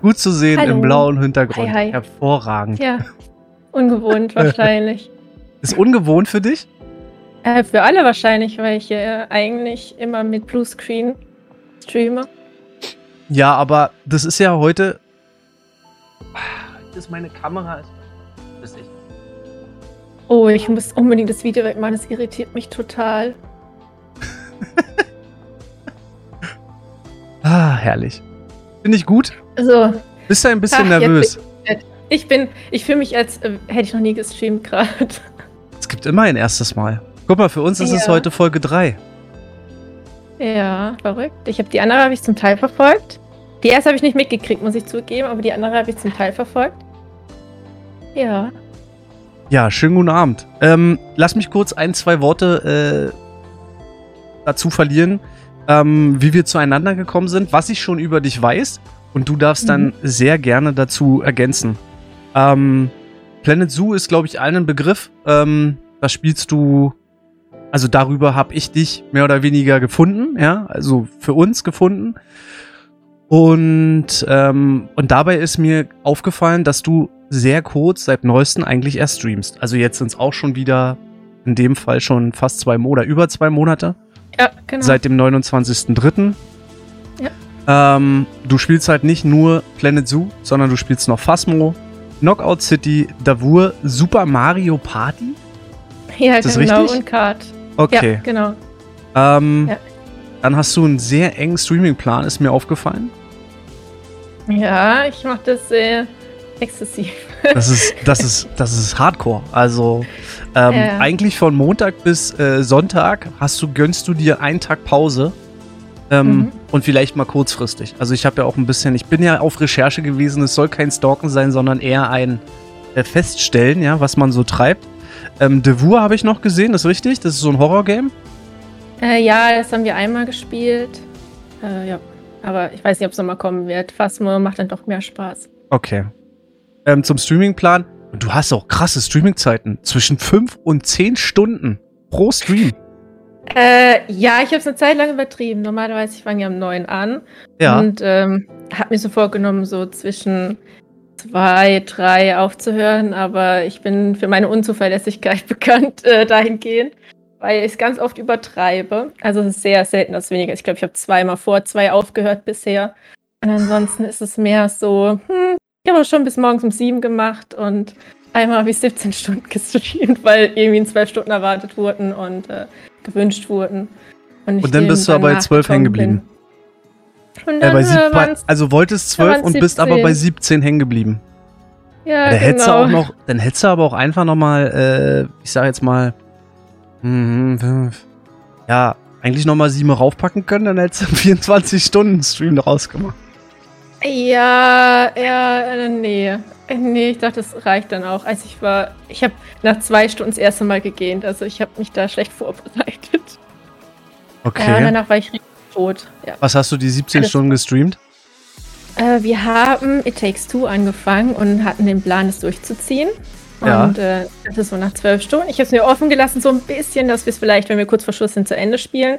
Gut zu sehen Hallo. im blauen Hintergrund. Hi, hi. Hervorragend. Ja, ungewohnt wahrscheinlich. Ist ungewohnt für dich? äh, für alle wahrscheinlich, weil ich äh, eigentlich immer mit Bluescreen streame. Ja, aber das ist ja heute. Das ist meine Kamera. Ist. Oh, ich muss unbedingt das Video wegmachen, das irritiert mich total. Ah, herrlich. Finde ich gut. Also, Bist du ein bisschen Ach, nervös? ich bin, ich fühle mich, als äh, hätte ich noch nie gestreamt gerade. Es gibt immer ein erstes Mal. Guck mal, für uns ist es Ja. heute Folge 3. Ja, verrückt. Ich habe die andere habe ich zum Teil verfolgt. Die erste habe ich nicht mitgekriegt, muss ich zugeben, aber die andere habe ich zum Teil verfolgt. Ja. Ja, schönen guten Abend. Ähm, lass mich kurz ein, zwei Worte äh, dazu verlieren, ähm, wie wir zueinander gekommen sind, was ich schon über dich weiß. Und du darfst dann sehr gerne dazu ergänzen. Ähm, Planet Zoo ist, glaube ich, allen ein Begriff. Ähm, da spielst du, also darüber habe ich dich mehr oder weniger gefunden, ja, also für uns gefunden. Und, ähm, und dabei ist mir aufgefallen, dass du sehr kurz seit neuestem eigentlich erst streamst. Also jetzt sind es auch schon wieder, in dem Fall schon fast zwei Monate, über zwei Monate, Ja, genau. seit dem 29.03. Ähm, du spielst halt nicht nur Planet Zoo, sondern du spielst noch Phasmo, Knockout City, Davur, Super Mario Party. ja, ist genau. richtig? Und Card. Okay. Ja, genau. Ähm, Ja. Dann hast du einen sehr engen Streamingplan, ist mir aufgefallen. Ja, ich mache das sehr exzessiv. Das ist, das ist, das ist Hardcore. Also ähm, Ja. eigentlich von Montag bis äh, Sonntag hast du, gönnst du dir einen Tag Pause. Ähm, Mhm. Und vielleicht mal kurzfristig. Also ich habe ja auch ein bisschen, ich bin ja auf Recherche gewesen, es soll kein Stalken sein, sondern eher ein äh, Feststellen, ja, was man so treibt. Ähm, Devur habe ich noch gesehen, das ist richtig? Das ist so ein Horror-Game. Äh, ja, das haben wir einmal gespielt. Äh, ja. Aber ich weiß nicht, ob es nochmal kommen wird. Phasmo macht dann doch mehr Spaß. Okay. Ähm, zum Streamingplan. Und du hast auch krasse Streamingzeiten. Zwischen 5 und 10 Stunden pro Stream. Äh, ja, ich habe es eine Zeit lang übertrieben. Normalerweise, ich fange ja um neun an. Ja. Und ähm, habe mir so vorgenommen, so zwischen zwei, drei aufzuhören. Aber ich bin für meine Unzuverlässigkeit bekannt äh, dahingehend, weil ich es ganz oft übertreibe. Also es ist sehr selten, dass weniger. ist. Ich glaube, ich habe zweimal vor zwei aufgehört bisher. Und ansonsten ist es mehr so, hm, ich habe auch schon bis morgens um sieben gemacht und einmal habe ich 17 Stunden gestreamt, weil irgendwie in zwölf Stunden erwartet wurden und äh, gewünscht wurden. ich Und dann bist du aber bei 12 hängen geblieben. bin. Und Ja, dann bei äh, also wolltest da 12 waren's und bist aber 17. bei 17 hängen geblieben. ja, da hättest du genau. auch noch, dann hättest du aber auch einfach noch mal, äh, ich sag jetzt mal, hm, fünf, ja, eigentlich noch mal sieben raufpacken können, dann hättest du einen 24 Stunden Stream daraus gemacht. Ja, ja, äh, nee. Äh, Nee, ich dachte, das reicht dann auch. Also ich war, ich habe nach zwei Stunden das erste Mal gegähnt, also ich habe mich da schlecht vorbereitet. Ja, Okay. danach war ich richtig tot. Ja. Was hast du die 17 Alles Stunden gestreamt? Äh, wir haben It Takes Two angefangen und hatten den Plan, es durchzuziehen. Ja. Und äh, das ist so nach zwölf Stunden. Ich habe es mir offen gelassen, so ein bisschen, dass wir es vielleicht, wenn wir kurz vor Schluss sind, zu Ende spielen.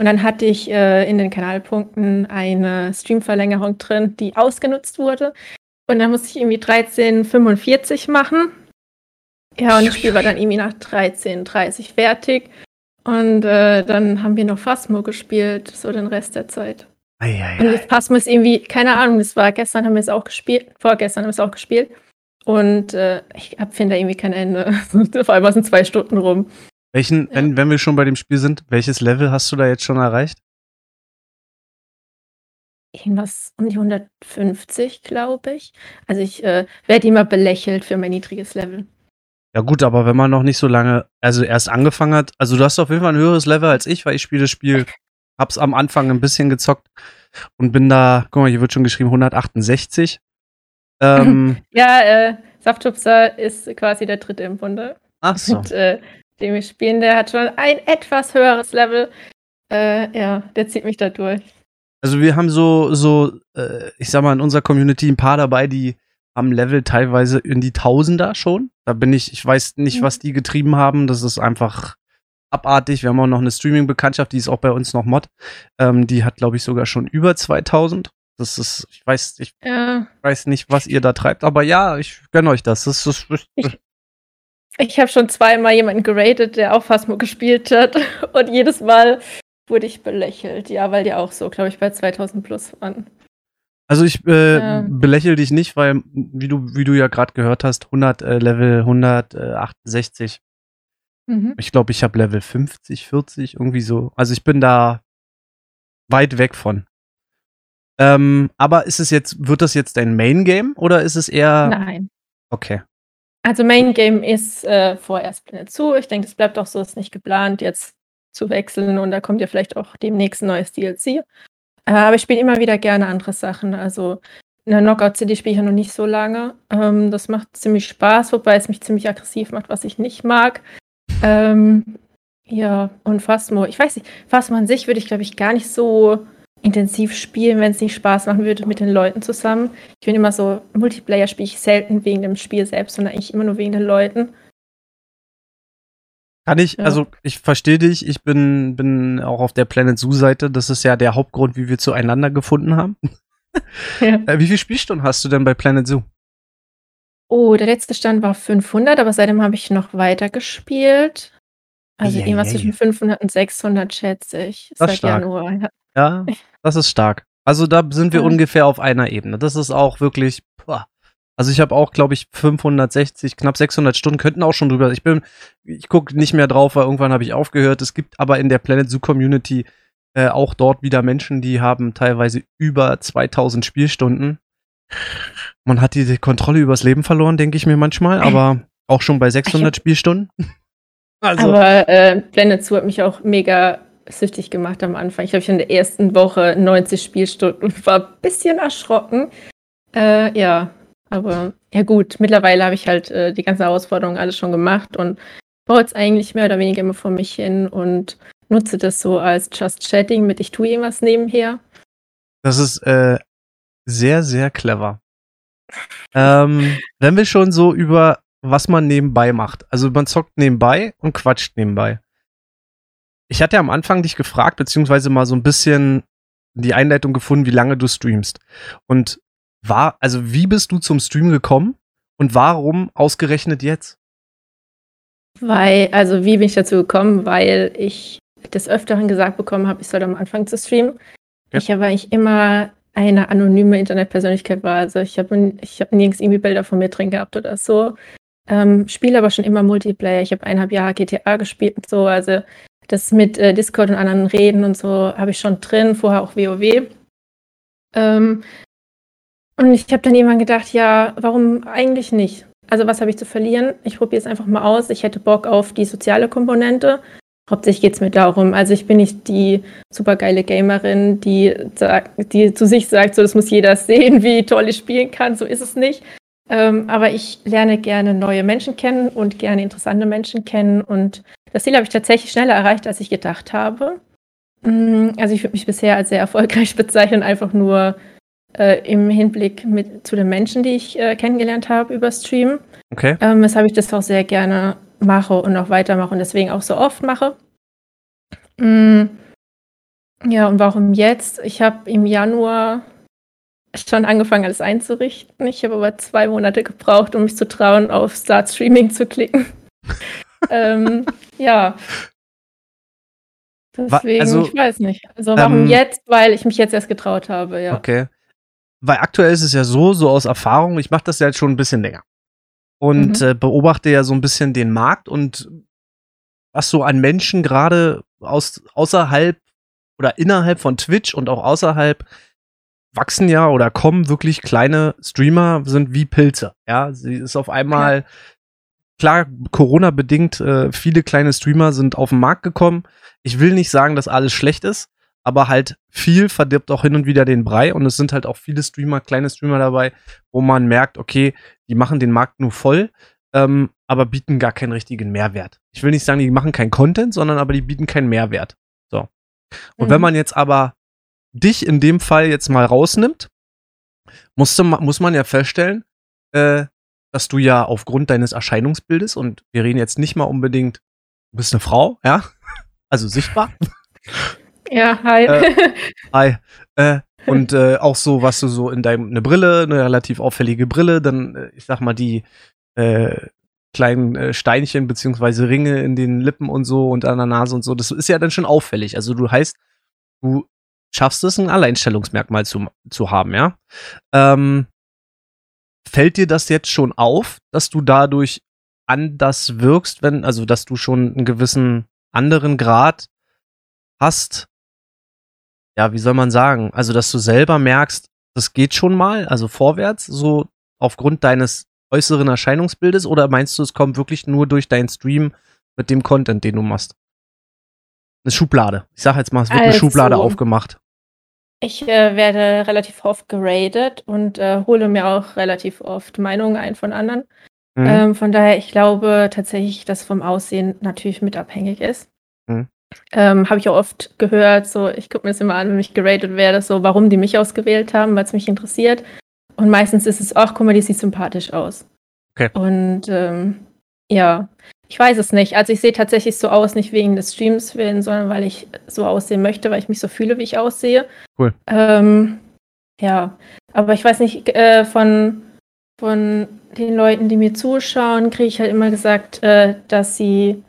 Und dann hatte ich äh, in den Kanalpunkten eine Streamverlängerung drin, die ausgenutzt wurde. Und dann musste ich irgendwie 13,45 machen. Ja, und das Spiel war dann irgendwie nach 13,30 fertig. Und äh, dann haben wir noch Phasmo gespielt, so den Rest der Zeit. Und Eieiei. das Phasmo ist irgendwie, keine Ahnung, das war gestern haben wir es auch gespielt, vorgestern haben wir es auch gespielt. Und äh, ich finde da irgendwie kein Ende. Vor allem sind zwei Stunden rum. Welchen, Ja. wenn, wenn wir schon bei dem Spiel sind, welches Level hast du da jetzt schon erreicht? Irgendwas um die 150, glaube ich. Also ich äh, werde immer belächelt für mein niedriges Level. Ja gut, aber wenn man noch nicht so lange, also erst angefangen hat, also du hast auf jeden Fall ein höheres Level als ich, weil ich spiele das Spiel, hab's am Anfang ein bisschen gezockt und bin da, guck mal, hier wird schon geschrieben 168. Ähm, Ja, äh, Saftupsa ist quasi der dritte im Bunde. ach so. Und äh, dem wir spielen, der hat schon ein etwas höheres Level. Äh, ja, der zieht mich da durch. Also wir haben so, so, äh, ich sag mal, in unserer Community ein paar dabei, die haben Level teilweise in die Tausender schon. Da bin ich, ich weiß nicht, Mhm. was die getrieben haben. Das ist einfach abartig. Wir haben auch noch eine Streaming-Bekanntschaft, die ist auch bei uns noch Mod. Ähm, die hat, glaube ich, sogar schon über 2000. Das ist, ich weiß, ich Ja. weiß nicht, was ihr da treibt, aber ja, ich gönne euch das. Das ist, das ist Ich habe schon zweimal jemanden geratet, der auch Phasmo gespielt hat. Und jedes Mal wurde ich belächelt. Ja, weil die auch so, glaube ich, bei 2000 plus waren. Also ich äh, Ja. belächle dich nicht, weil wie du wie du ja gerade gehört hast, 100 äh, Level 168. Mhm. Ich glaube, ich habe Level 50, 40 irgendwie so. Also ich bin da weit weg von. Ähm, aber ist es jetzt wird das jetzt dein Main Game oder ist es eher Nein. okay? Also Main Game ist äh, vorerst Planet zu. Ich denke, es bleibt auch so, ist nicht geplant, jetzt zu wechseln und da kommt ja vielleicht auch demnächst ein neues DLC. Äh, aber ich spiele immer wieder gerne andere Sachen. Also eine Knockout City spiele ich ja noch nicht so lange. Ähm, das macht ziemlich Spaß, wobei es mich ziemlich aggressiv macht, was ich nicht mag. Ähm, ja, und Phasmo. Ich weiß nicht, Phasmo an sich würde ich, glaube ich, gar nicht so intensiv spielen, wenn es nicht Spaß machen würde mit den Leuten zusammen. Ich bin immer so, Multiplayer spiele ich selten wegen dem Spiel selbst, sondern eigentlich immer nur wegen den Leuten. Kann ich, Ja. also ich verstehe dich, ich bin, bin auch auf der Planet Zoo Seite, das ist ja der Hauptgrund, wie wir zueinander gefunden haben. Ja. Äh, wie viele Spielstunden hast du denn bei Planet Zoo? Oh, der letzte Stand war 500, aber seitdem habe ich noch weiter gespielt. Also Eieiei. irgendwas zwischen 500 und 600 schätze ich. Das Seit stark. Januar. Ja. Das ist stark. Also da sind wir Ja. ungefähr auf einer Ebene. Das ist auch wirklich. Boah. Also ich habe auch, glaube ich, 560, knapp 600 Stunden, könnten auch schon drüber. Ich bin, ich gucke nicht mehr drauf, weil irgendwann habe ich aufgehört. Es gibt aber in der Planet Zoo Community äh, auch dort wieder Menschen, die haben teilweise über 2000 Spielstunden. Man hat die Kontrolle übers Leben verloren, denke ich mir manchmal, aber auch schon bei 600 Spielstunden. Also, Aber äh, Planet Zoo hat mich auch mega süchtig gemacht am Anfang. Ich ich in der ersten Woche 90 Spielstunden und war ein bisschen erschrocken. Äh, ja, aber ja gut, mittlerweile habe ich halt äh, die ganzen Herausforderungen alles schon gemacht und baue jetzt eigentlich mehr oder weniger immer vor mich hin und nutze das so als Just Chatting mit ich tue irgendwas nebenher. Das ist äh, sehr, sehr clever. Ähm, wenn wir schon so über was man nebenbei macht. Also man zockt nebenbei und quatscht nebenbei. Ich hatte am Anfang dich gefragt, beziehungsweise mal so ein bisschen die Einleitung gefunden, wie lange du streamst. Und war, also wie bist du zum Stream gekommen und warum ausgerechnet jetzt? Weil, also wie bin ich dazu gekommen? Weil ich des Öfteren gesagt bekommen habe, ich soll am Anfang zu streamen. Ja. Ich aber eigentlich immer eine anonyme Internetpersönlichkeit war. Also ich habe ich hab nirgends irgendwie Bilder von mir drin gehabt oder so. Ähm, Spiele aber schon immer Multiplayer. Ich habe eineinhalb Jahre GTA gespielt und so. Also das mit äh, Discord und anderen Reden und so habe ich schon drin, vorher auch WoW. Ähm, und ich habe dann irgendwann gedacht, ja, warum eigentlich nicht? Also was habe ich zu verlieren? Ich probiere es einfach mal aus. Ich hätte Bock auf die soziale Komponente. Hauptsächlich geht es mir darum. Also ich bin nicht die supergeile Gamerin, die, die zu sich sagt, so das muss jeder sehen, wie toll ich spielen kann. So ist es nicht. Ähm, aber ich lerne gerne neue Menschen kennen und gerne interessante Menschen kennen. Und das Ziel habe ich tatsächlich schneller erreicht, als ich gedacht habe. Mm, Also ich würde mich bisher als sehr erfolgreich bezeichnen, einfach nur äh, im Hinblick mit, zu den Menschen, die ich äh, kennengelernt habe über Stream. Okay. Ähm, weshalb ich das auch sehr gerne mache und auch weitermache und deswegen auch so oft mache. Mm, Ja, und warum jetzt? Ich habe im Januar schon angefangen, alles einzurichten. Ich habe aber zwei Monate gebraucht, um mich zu trauen, auf Start Streaming zu klicken. Ähm, ja. Deswegen, also, ich weiß nicht. Also warum ähm, jetzt? Weil ich mich jetzt erst getraut habe, ja. Okay. Weil aktuell ist es ja so, so aus Erfahrung, ich mache das ja jetzt schon ein bisschen länger. Und Mhm. äh, beobachte ja so ein bisschen den Markt und was so an Menschen gerade aus außerhalb oder innerhalb von Twitch und auch außerhalb wachsen ja oder kommen wirklich kleine Streamer, sind wie Pilze. Ja, sie ist auf einmal, klar, Corona bedingt, äh, viele kleine Streamer sind auf den Markt gekommen. Ich will nicht sagen, dass alles schlecht ist, aber halt viel verdirbt auch hin und wieder den Brei und es sind halt auch viele Streamer, kleine Streamer dabei, wo man merkt, okay, die machen den Markt nur voll, ähm, aber bieten gar keinen richtigen Mehrwert. Ich will nicht sagen, die machen keinen Content, sondern aber die bieten keinen Mehrwert. So. Und Mhm. wenn man jetzt aber dich in dem Fall jetzt mal rausnimmt, musste, muss man ja feststellen, äh, dass du ja aufgrund deines Erscheinungsbildes, und wir reden jetzt nicht mal unbedingt, du bist eine Frau, ja, also sichtbar, Ja, hi. Äh, Hi. Äh, und äh, auch so, was du so in deinem, eine Brille, eine relativ auffällige Brille, dann, äh, ich sag mal, die äh, kleinen äh, Steinchen beziehungsweise Ringe in den Lippen und so und an der Nase und so, das ist ja dann schon auffällig. Also du heißt, du schaffst es, ein Alleinstellungsmerkmal zu, zu haben, ja. Ähm, fällt dir das jetzt schon auf, dass du dadurch anders wirkst, wenn, also dass du schon einen gewissen anderen Grad hast? Ja, wie soll man sagen? Also, dass du selber merkst, das geht schon mal, also vorwärts, so aufgrund deines äußeren Erscheinungsbildes, oder meinst du, es kommt wirklich nur durch deinen Stream mit dem Content, den du machst? Eine Schublade. Ich sag jetzt mal, es wird also, eine Schublade aufgemacht. Ich äh, werde relativ oft geradet und äh, hole mir auch relativ oft Meinungen ein von anderen. Mhm. Ähm, von daher, ich glaube tatsächlich, dass vom Aussehen natürlich mit abhängig ist. Mhm. Ähm, Habe ich auch oft gehört, so ich gucke mir das immer an, wenn ich geratet werde, so warum die mich ausgewählt haben, weil es mich interessiert. Und meistens ist es auch, guck mal, die sieht sympathisch aus. Okay. Und ähm, ja, ich weiß es nicht. Also ich sehe tatsächlich so aus, nicht wegen des Streams willen, sondern weil ich so aussehen möchte, weil ich mich so fühle, wie ich aussehe. Cool. Ähm, ja, aber ich weiß nicht, äh, von, von den Leuten, die mir zuschauen, kriege ich halt immer gesagt, äh, dass sie,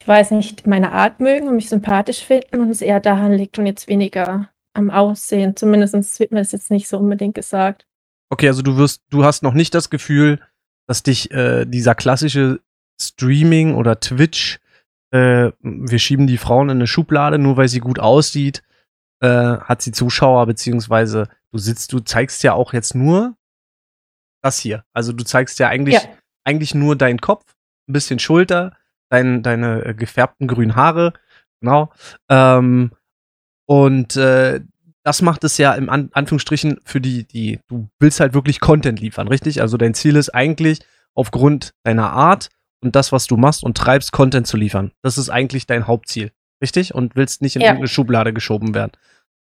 ich weiß nicht, meine Art mögen und mich sympathisch finden und es eher daran liegt und jetzt weniger am Aussehen. Zumindest wird mir das jetzt nicht so unbedingt gesagt. Okay, also du wirst, du hast noch nicht das Gefühl, dass dich äh, dieser klassische Streaming oder Twitch, äh, wir schieben die Frauen in eine Schublade, nur weil sie gut aussieht, äh, hat sie Zuschauer, beziehungsweise du sitzt, du zeigst ja auch jetzt nur das hier. Also du zeigst ja eigentlich, ja. eigentlich nur deinen Kopf, ein bisschen Schulter, dein, deine äh, gefärbten grünen Haare, genau. Ähm, und äh, das macht es ja im An Anführungsstrichen für die, die, du willst halt wirklich Content liefern, richtig? Also dein Ziel ist eigentlich, aufgrund deiner Art und das, was du machst und treibst, Content zu liefern. Das ist eigentlich dein Hauptziel, richtig? Und willst nicht in ja. irgendeine Schublade geschoben werden.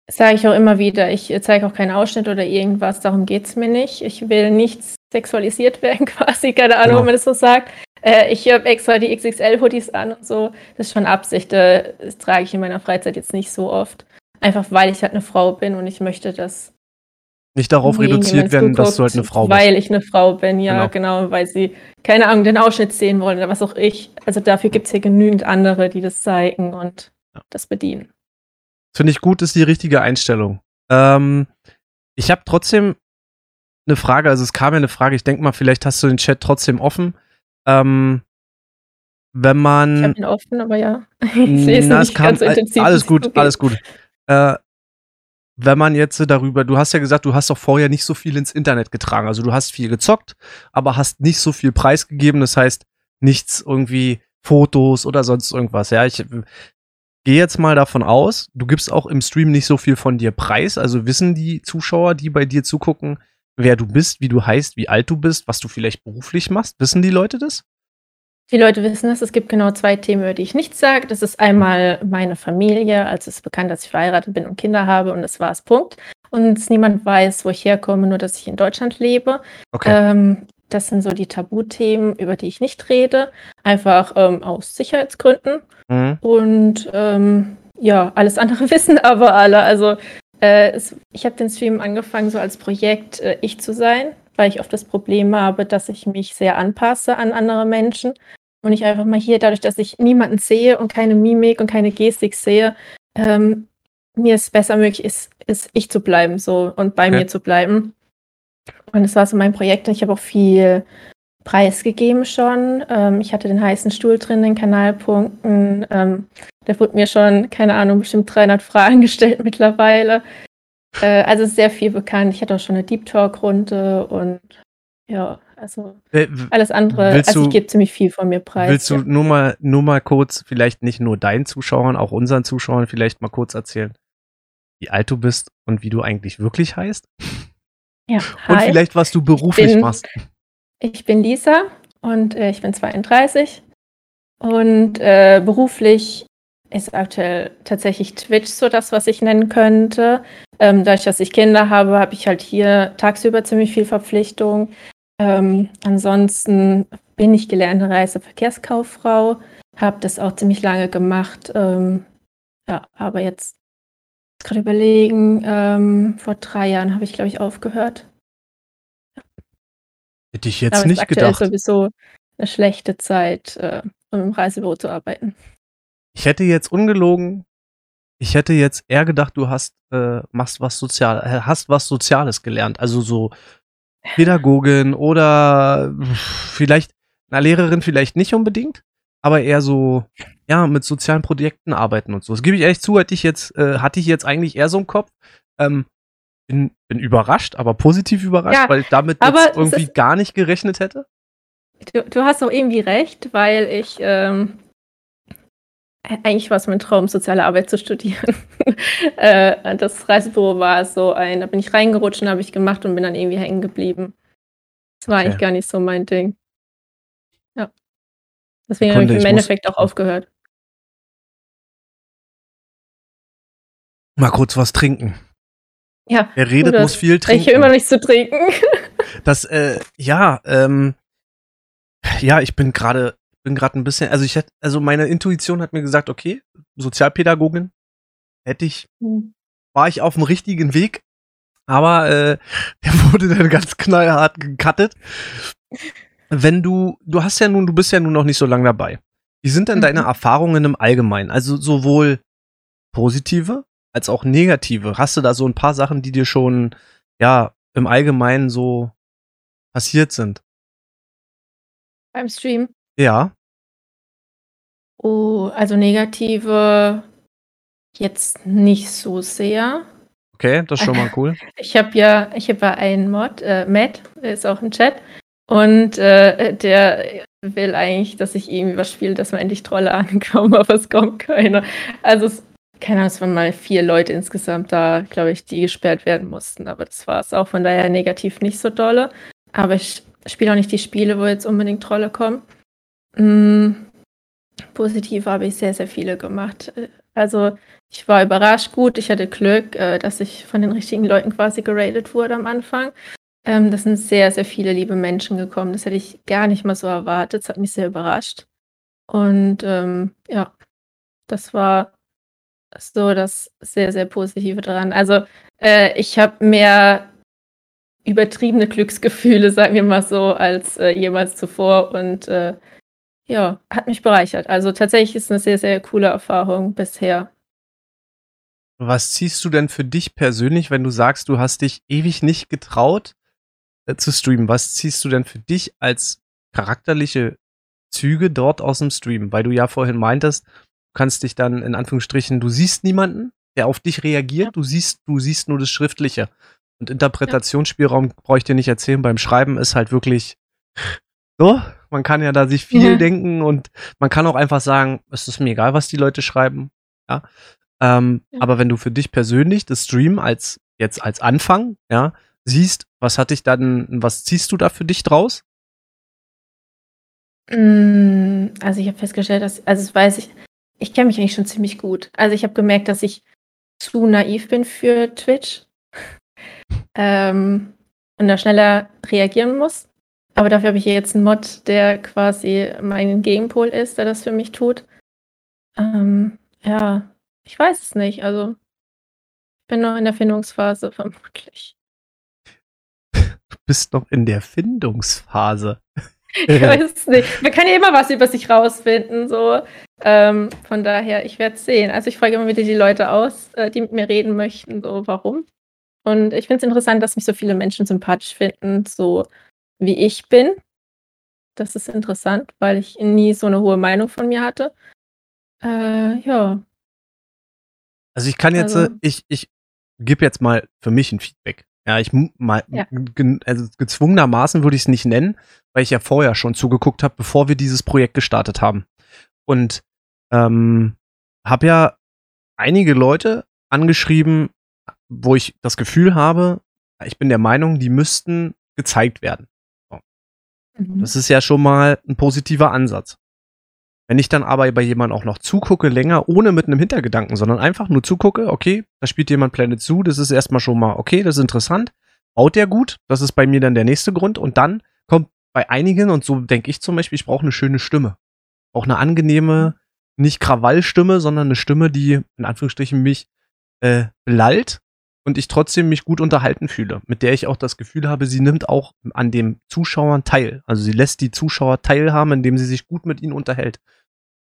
Sage ich auch immer wieder. Ich zeige auch keinen Ausschnitt oder irgendwas, darum geht es mir nicht. Ich will nicht sexualisiert werden, quasi, keine Ahnung, genau. ob man das so sagt. Äh, ich habe extra die XXL-Hoodies an und so. Das ist schon Absicht. Äh, das trage ich in meiner Freizeit jetzt nicht so oft. Einfach weil ich halt eine Frau bin und ich möchte, dass nicht darauf reduziert werden, guckt, dass du halt eine Frau bist. Weil ich eine Frau bin, ja, genau. genau, weil sie, keine Ahnung, den Ausschnitt sehen wollen oder was auch ich. Also dafür gibt es hier genügend andere, die das zeigen und ja. das bedienen. Finde ich gut, ist die richtige Einstellung. Ähm, ich habe trotzdem eine Frage, also es kam ja eine Frage, ich denke mal, vielleicht hast du den Chat trotzdem offen. Ähm, wenn man. Ich habe ihn offen, aber ja. Ich na, nicht kam, ganz intensiv. Alles gut, alles gut. Äh, wenn man jetzt darüber, du hast ja gesagt, du hast doch vorher nicht so viel ins Internet getragen. Also du hast viel gezockt, aber hast nicht so viel preisgegeben. Das heißt, nichts irgendwie Fotos oder sonst irgendwas. Ja, ich gehe jetzt mal davon aus, du gibst auch im Stream nicht so viel von dir preis. Also wissen die Zuschauer, die bei dir zugucken, wer du bist, wie du heißt, wie alt du bist, was du vielleicht beruflich machst. Wissen die Leute das? Die Leute wissen es. Es gibt genau zwei Themen, über die ich nichts sage. Das ist einmal meine Familie. Also es ist bekannt, dass ich verheiratet bin und Kinder habe und das war es. Punkt. Und niemand weiß, wo ich herkomme, nur dass ich in Deutschland lebe. Okay. Ähm, das sind so die Tabuthemen, über die ich nicht rede. Einfach ähm, aus Sicherheitsgründen. Mhm. Und ähm, ja, alles andere wissen aber alle. Also äh, es, ich habe den Stream angefangen, so als Projekt äh, ich zu sein, weil ich oft das Problem habe, dass ich mich sehr anpasse an andere Menschen und ich einfach mal hier, dadurch, dass ich niemanden sehe und keine Mimik und keine Gestik sehe, ähm, mir es besser möglich ist, ist ich zu bleiben so und bei okay. mir zu bleiben. Und das war so mein Projekt und ich habe auch viel preisgegeben schon. Ähm, ich hatte den heißen Stuhl drin, den Kanalpunkten. Ähm, da wurde mir schon, keine Ahnung, bestimmt 300 Fragen gestellt mittlerweile. Äh, also sehr viel bekannt. Ich hatte auch schon eine Deep Talk-Runde und ja, also äh, alles andere, willst also ich gebe ziemlich viel von mir preis. Willst du ja. nur mal, nur mal kurz, vielleicht nicht nur deinen Zuschauern, auch unseren Zuschauern vielleicht mal kurz erzählen, wie alt du bist und wie du eigentlich wirklich heißt? Ja. Hi. Und vielleicht, was du beruflich ich bin, machst. Ich bin Lisa und äh, ich bin 32 und äh, beruflich ist aktuell tatsächlich Twitch so das, was ich nennen könnte. Ähm, dadurch, dass ich Kinder habe, habe ich halt hier tagsüber ziemlich viel Verpflichtung. Ähm, ansonsten bin ich gelernte Reiseverkehrskauffrau, habe das auch ziemlich lange gemacht. Ähm, ja, aber jetzt gerade überlegen, ähm, vor drei Jahren habe ich, glaube ich, aufgehört. Hätte ich jetzt Aber nicht aktuell gedacht. sowieso eine schlechte Zeit, äh, um im Reisebüro zu arbeiten. Ich hätte jetzt ungelogen, ich hätte jetzt eher gedacht, du hast, äh, machst was sozial, äh, hast was Soziales gelernt. Also so Pädagogin oder vielleicht, eine Lehrerin vielleicht nicht unbedingt, aber eher so, ja, mit sozialen Projekten arbeiten und so. Das gebe ich ehrlich zu, hatte ich jetzt, äh, hatte ich jetzt eigentlich eher so im Kopf. Ähm, bin, bin überrascht, aber positiv überrascht, ja, weil ich damit jetzt irgendwie gar nicht gerechnet hätte. Du, du, hast auch irgendwie recht, weil ich ähm, eigentlich war es mein Traum, soziale Arbeit zu studieren. äh, das Reisebüro war so ein, da bin ich reingerutscht und habe ich gemacht und bin dann irgendwie hängen geblieben. Das war okay. eigentlich gar nicht so mein Ding. Ja. Deswegen habe ich im Endeffekt auch aufgehört. Mal kurz was trinken. Ja. Wer redet, muss viel trinken. Ich immer nicht zu trinken. Das, äh, ja, ähm, ja, ich bin gerade, bin gerade ein bisschen, also ich hätte, also meine Intuition hat mir gesagt, okay, Sozialpädagogin hätte ich, hm. war ich auf dem richtigen Weg, aber äh, der wurde dann ganz knallhart gecuttet. Wenn du, du hast ja nun, du bist ja nun noch nicht so lange dabei. Wie sind denn mhm. deine Erfahrungen im Allgemeinen? Also sowohl positive als auch negative? Hast du da so ein paar Sachen, die dir schon, ja, im Allgemeinen so passiert sind? Beim Stream? Ja. Oh, also negative jetzt nicht so sehr. Okay, das ist schon mal cool. Ich habe ja, ich habe ja einen Mod, äh, Matt, ist auch im Chat. Und äh, der will eigentlich, dass ich irgendwie was spiele, dass man endlich Trolle ankommen, aber es kommt keiner. Also es keine Ahnung, es waren mal vier Leute insgesamt da, glaube ich, die gesperrt werden mussten. Aber das war es auch. Von daher negativ nicht so dolle. Aber ich spiele auch nicht die Spiele, wo jetzt unbedingt Trolle kommen. Mhm. Positiv habe ich sehr, sehr viele gemacht. Also ich war überrascht gut. Ich hatte Glück, äh, dass ich von den richtigen Leuten quasi geradet wurde am Anfang. Ähm, das sind sehr, sehr viele liebe Menschen gekommen. Das hätte ich gar nicht mal so erwartet. Das hat mich sehr überrascht. Und ähm, ja, das war so das sehr, sehr Positive daran. Also äh, ich habe mehr übertriebene Glücksgefühle, sagen wir mal so, als äh, jemals zuvor und äh, ja, hat mich bereichert. Also tatsächlich ist es eine sehr, sehr coole Erfahrung bisher. Was ziehst du denn für dich persönlich, wenn du sagst, du hast dich ewig nicht getraut äh, zu streamen? Was ziehst du denn für dich als charakterliche Züge dort aus dem Stream? Weil du ja vorhin meintest, kannst dich dann in Anführungsstrichen, du siehst niemanden, der auf dich reagiert, ja. du siehst, du siehst nur das Schriftliche. Und Interpretationsspielraum ja. brauche ich dir nicht erzählen, beim Schreiben ist halt wirklich so, man kann ja da sich viel ja. denken und man kann auch einfach sagen, es ist mir egal, was die Leute schreiben. Ja. Ähm, ja. Aber wenn du für dich persönlich das Stream als jetzt als Anfang, ja, siehst, was hat dich dann, was ziehst du da für dich draus? Mm, also ich habe festgestellt, dass, also das weiß ich, ich kenne mich eigentlich schon ziemlich gut. Also ich habe gemerkt, dass ich zu naiv bin für Twitch ähm, und da schneller reagieren muss. Aber dafür habe ich jetzt einen Mod, der quasi mein Gegenpol ist, der das für mich tut. Ähm, ja, ich weiß es nicht. Also ich bin noch in der Findungsphase vermutlich. Du bist noch in der Findungsphase. ich weiß es nicht. Man kann ja immer was über sich rausfinden. So. Ähm, von daher, ich werde es sehen. Also ich frage immer wieder die Leute aus, äh, die mit mir reden möchten, so warum. Und ich finde es interessant, dass mich so viele Menschen sympathisch finden, so wie ich bin. Das ist interessant, weil ich nie so eine hohe Meinung von mir hatte. Äh, ja. Also ich kann jetzt, also, ich, ich gebe jetzt mal für mich ein Feedback. Ja, ich mal, ja. also gezwungenermaßen würde ich es nicht nennen, weil ich ja vorher schon zugeguckt habe, bevor wir dieses Projekt gestartet haben. Und ähm, habe ja einige Leute angeschrieben, wo ich das Gefühl habe, ich bin der Meinung, die müssten gezeigt werden. Mhm. Das ist ja schon mal ein positiver Ansatz. Wenn ich dann aber bei jemandem auch noch zugucke, länger, ohne mit einem Hintergedanken, sondern einfach nur zugucke, okay, da spielt jemand Planet zu, das ist erstmal schon mal, okay, das ist interessant. Baut der gut? Das ist bei mir dann der nächste Grund. Und dann kommt bei einigen, und so denke ich zum Beispiel, ich brauche eine schöne Stimme. Auch eine angenehme, nicht Krawallstimme, sondern eine Stimme, die in Anführungsstrichen mich äh, belallt und ich trotzdem mich gut unterhalten fühle, mit der ich auch das Gefühl habe, sie nimmt auch an dem Zuschauern teil. Also sie lässt die Zuschauer teilhaben, indem sie sich gut mit ihnen unterhält.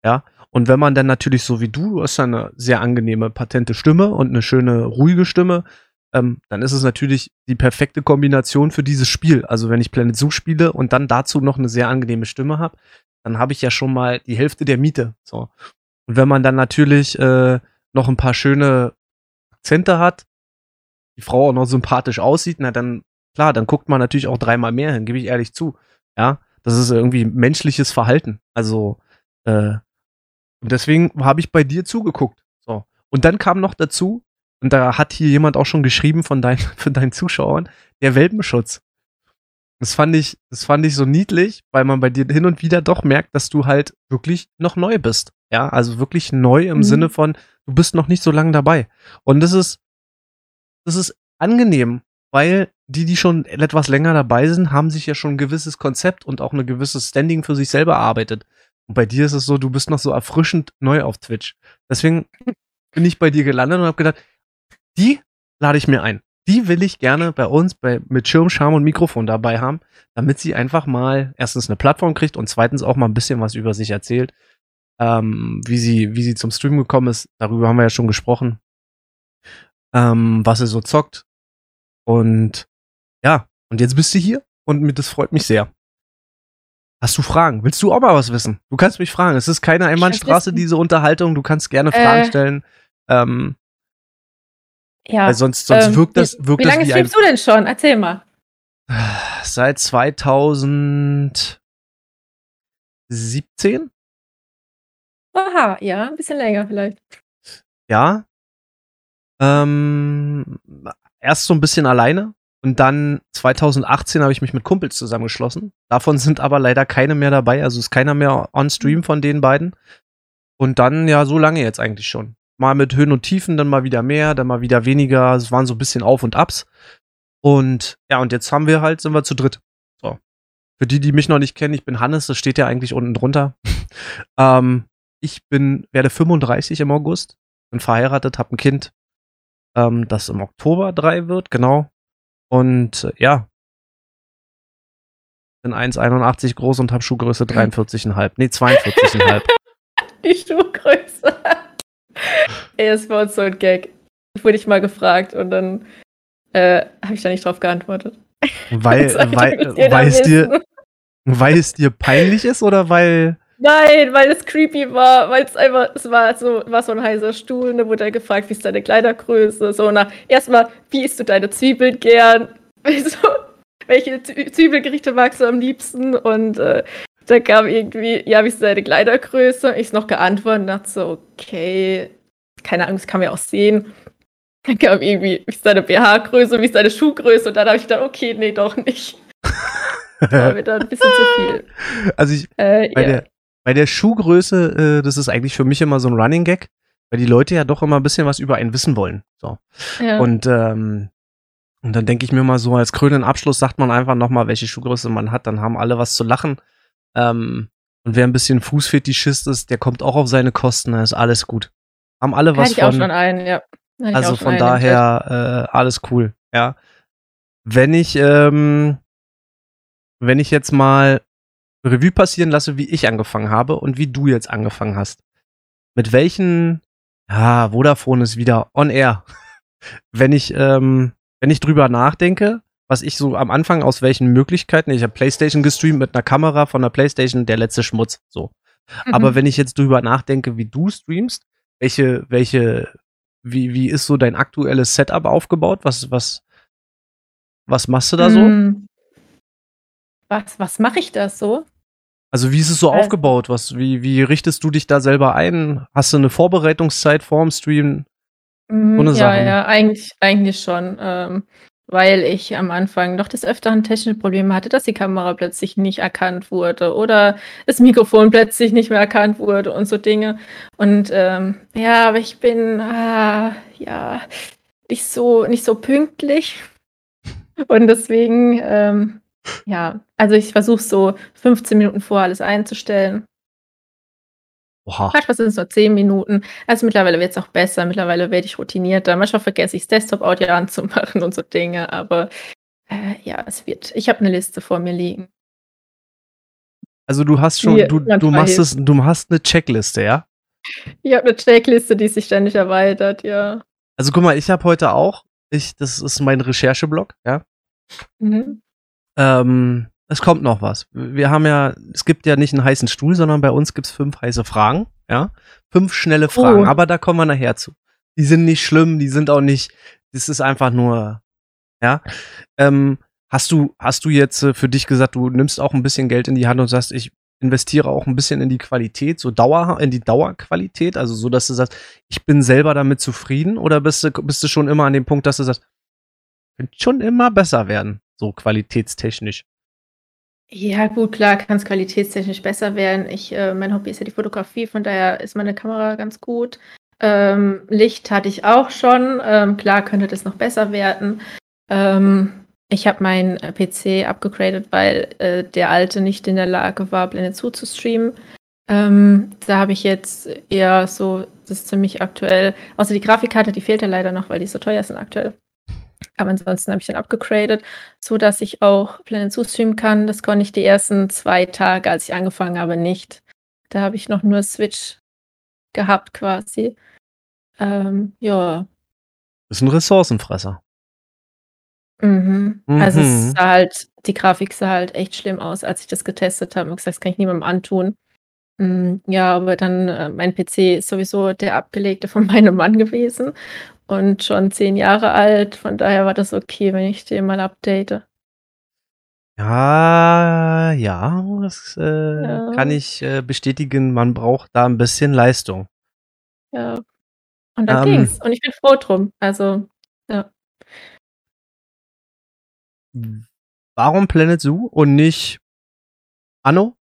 Ja, und wenn man dann natürlich so wie du, du hast ja eine sehr angenehme, patente Stimme und eine schöne, ruhige Stimme, ähm, dann ist es natürlich die perfekte Kombination für dieses Spiel. Also wenn ich Planet Zoo spiele und dann dazu noch eine sehr angenehme Stimme habe, dann habe ich ja schon mal die Hälfte der Miete. So. Und wenn man dann natürlich äh, noch ein paar schöne Akzente hat, die Frau auch noch sympathisch aussieht, na dann, klar, dann guckt man natürlich auch dreimal mehr hin, gebe ich ehrlich zu. Ja, das ist irgendwie menschliches Verhalten. Also, äh, und deswegen habe ich bei dir zugeguckt. So. Und dann kam noch dazu, und da hat hier jemand auch schon geschrieben von, dein, von deinen Zuschauern, der Welpenschutz. Das fand ich, das fand ich so niedlich, weil man bei dir hin und wieder doch merkt, dass du halt wirklich noch neu bist. Ja, also wirklich neu im mhm. Sinne von, du bist noch nicht so lange dabei. Und das ist, das ist angenehm, weil die, die schon etwas länger dabei sind, haben sich ja schon ein gewisses Konzept und auch ein gewisses Standing für sich selber erarbeitet. Und bei dir ist es so, du bist noch so erfrischend neu auf Twitch. Deswegen bin ich bei dir gelandet und habe gedacht, die lade ich mir ein. Die will ich gerne bei uns bei, mit Schirm, Charme und Mikrofon dabei haben, damit sie einfach mal erstens eine Plattform kriegt und zweitens auch mal ein bisschen was über sich erzählt. Ähm, wie sie, wie sie zum Stream gekommen ist, darüber haben wir ja schon gesprochen ähm, was er so zockt. Und ja, und jetzt bist du hier und das freut mich sehr. Hast du Fragen? Willst du auch mal was wissen? Du kannst mich fragen. Es ist keine Einbahnstraße, diese Unterhaltung. Du kannst gerne Fragen äh, stellen. Ähm, ja. Weil sonst, sonst ähm, wirkt das, wirkt wie, wie lange wie streamst du denn schon? Erzähl mal. Seit 2017. Aha, ja, ein bisschen länger vielleicht. Ja, ähm, erst so ein bisschen alleine und dann 2018 habe ich mich mit Kumpels zusammengeschlossen. Davon sind aber leider keine mehr dabei, also ist keiner mehr on Stream von den beiden. Und dann ja so lange jetzt eigentlich schon. Mal mit Höhen und Tiefen, dann mal wieder mehr, dann mal wieder weniger. Es waren so ein bisschen Auf und Abs. Und ja, und jetzt haben wir halt, sind wir zu dritt. So. Für die, die mich noch nicht kennen, ich bin Hannes, das steht ja eigentlich unten drunter. ähm, ich bin, werde 35 im August, bin verheiratet, habe ein Kind, ähm, das im Oktober 3 wird, genau. Und äh, ja, bin 1,81 groß und habe Schuhgröße 43,5. Nee, 42,5. Die Schuhgröße. Ey, das war uns so ein Gag. Wurde ich mal gefragt und dann äh, habe ich da nicht drauf geantwortet. Weil, weil, weil, es dir, weil es dir peinlich ist oder weil Nein, weil es creepy war, weil es einfach, es war so, war so ein heißer Stuhl, da wurde er gefragt, wie ist deine Kleidergröße, so nach, erstmal, wie isst du deine Zwiebeln gern, so, welche Zwiebelgerichte magst du am liebsten und äh, da kam irgendwie, ja, wie ist deine Kleidergröße, ich noch geantwortet und dachte so, okay, keine Ahnung, das kann man ja auch sehen. Dann kam irgendwie, wie ist deine BH-Größe, wie ist deine Schuhgröße und dann habe ich gedacht, okay, nee, doch nicht. War mir dann ein bisschen zu viel. Also ich, äh, bei, ja. der, bei der Schuhgröße, äh, das ist eigentlich für mich immer so ein Running Gag, weil die Leute ja doch immer ein bisschen was über einen wissen wollen. So. Ja. Und, ähm, und dann denke ich mir mal so, als krönenden Abschluss sagt man einfach nochmal, welche Schuhgröße man hat, dann haben alle was zu lachen. Ähm, und wer ein bisschen Fußfetischist ist, der kommt auch auf seine Kosten, dann ist alles gut. Haben alle was Hatte ich von. auch schon einen, ja. also von daher äh, alles cool, ja. Wenn ich, ähm, wenn ich jetzt mal Revue passieren lasse, wie ich angefangen habe und wie du jetzt angefangen hast. Mit welchen, ja, Vodafone ist wieder on air. wenn ich, ähm, wenn ich drüber nachdenke, was ich so am Anfang aus welchen Möglichkeiten, ich habe PlayStation gestreamt mit einer Kamera von der PlayStation, der letzte Schmutz, so. Mhm. Aber wenn ich jetzt drüber nachdenke, wie du streamst, welche, welche, wie, wie ist so dein aktuelles Setup aufgebaut? Was, was, was machst du da so? Mhm. Was, was mache ich da so? Also wie ist es so äh, aufgebaut? Was, wie, wie richtest du dich da selber ein? Hast du eine Vorbereitungszeit vorm Stream? Mhm, ja, Sachen? ja, eigentlich, eigentlich schon. Ähm, weil ich am Anfang noch des Öfteren technische Probleme hatte, dass die Kamera plötzlich nicht erkannt wurde oder das Mikrofon plötzlich nicht mehr erkannt wurde und so Dinge. Und ähm, ja, aber ich bin ah, ja nicht so, nicht so pünktlich. Und deswegen ähm, ja, also ich versuche so 15 Minuten vor alles einzustellen. Oha. Manchmal sind es nur 10 Minuten. Also mittlerweile wird es auch besser. Mittlerweile werde ich routinierter. Manchmal vergesse ich das Desktop-Audio anzumachen und so Dinge. Aber äh, ja, es wird. Ich habe eine Liste vor mir liegen. Also du hast schon, du, du machst es, du hast eine Checkliste, ja? Ich habe eine Checkliste, die sich ständig erweitert, ja. Also guck mal, ich habe heute auch, ich, das ist mein Rechercheblog, ja. Mhm. Ähm, es kommt noch was. Wir haben ja, es gibt ja nicht einen heißen Stuhl, sondern bei uns gibt es fünf heiße Fragen, ja. Fünf schnelle Fragen, oh. aber da kommen wir nachher zu. Die sind nicht schlimm, die sind auch nicht, das ist einfach nur, ja. Ähm, Hast du, hast du jetzt äh, für dich gesagt, du nimmst auch ein bisschen Geld in die Hand und sagst, ich investiere auch ein bisschen in die Qualität, so Dauer, in die Dauerqualität, also so, dass du sagst, ich bin selber damit zufrieden oder bist du, bist du schon immer an dem Punkt, dass du sagst, könnte schon immer besser werden, so qualitätstechnisch? Ja, gut, klar, kann es qualitätstechnisch besser werden. Ich, äh, mein Hobby ist ja die Fotografie, von daher ist meine Kamera ganz gut. Ähm, Licht hatte ich auch schon. Ähm, klar könnte das noch besser werden. Ähm, ich habe meinen äh, PC abgegradet, weil äh, der alte nicht in der Lage war, Blende zu zu streamen. Ähm, da habe ich jetzt eher so, das ist ziemlich aktuell. Außer die Grafikkarte, die fehlt ja leider noch, weil die so teuer sind aktuell. Aber ansonsten habe ich dann abgegradet, so dass ich auch Blende zu streamen kann. Das konnte ich die ersten zwei Tage, als ich angefangen habe, nicht. Da habe ich noch nur Switch gehabt quasi. Ähm, ja. Das ist ein Ressourcenfresser. Mhm. Also, es Mhm. sah halt die Grafik sah halt echt schlimm aus, als ich das getestet habe und gesagt: „Das kann ich niemandem antun.“ Hm, ja, aber dann äh, mein PC ist sowieso der abgelegte von meinem Mann gewesen und schon 10 Jahre alt. Von daher war das okay, wenn ich den mal update. Ja, ja, das, äh, Ja. kann ich, äh, bestätigen. Man braucht da ein bisschen Leistung. Ja. Und dann Ähm ging's. Und ich bin froh drum. Also, ja. Warum Planet Zoo und nicht Anno?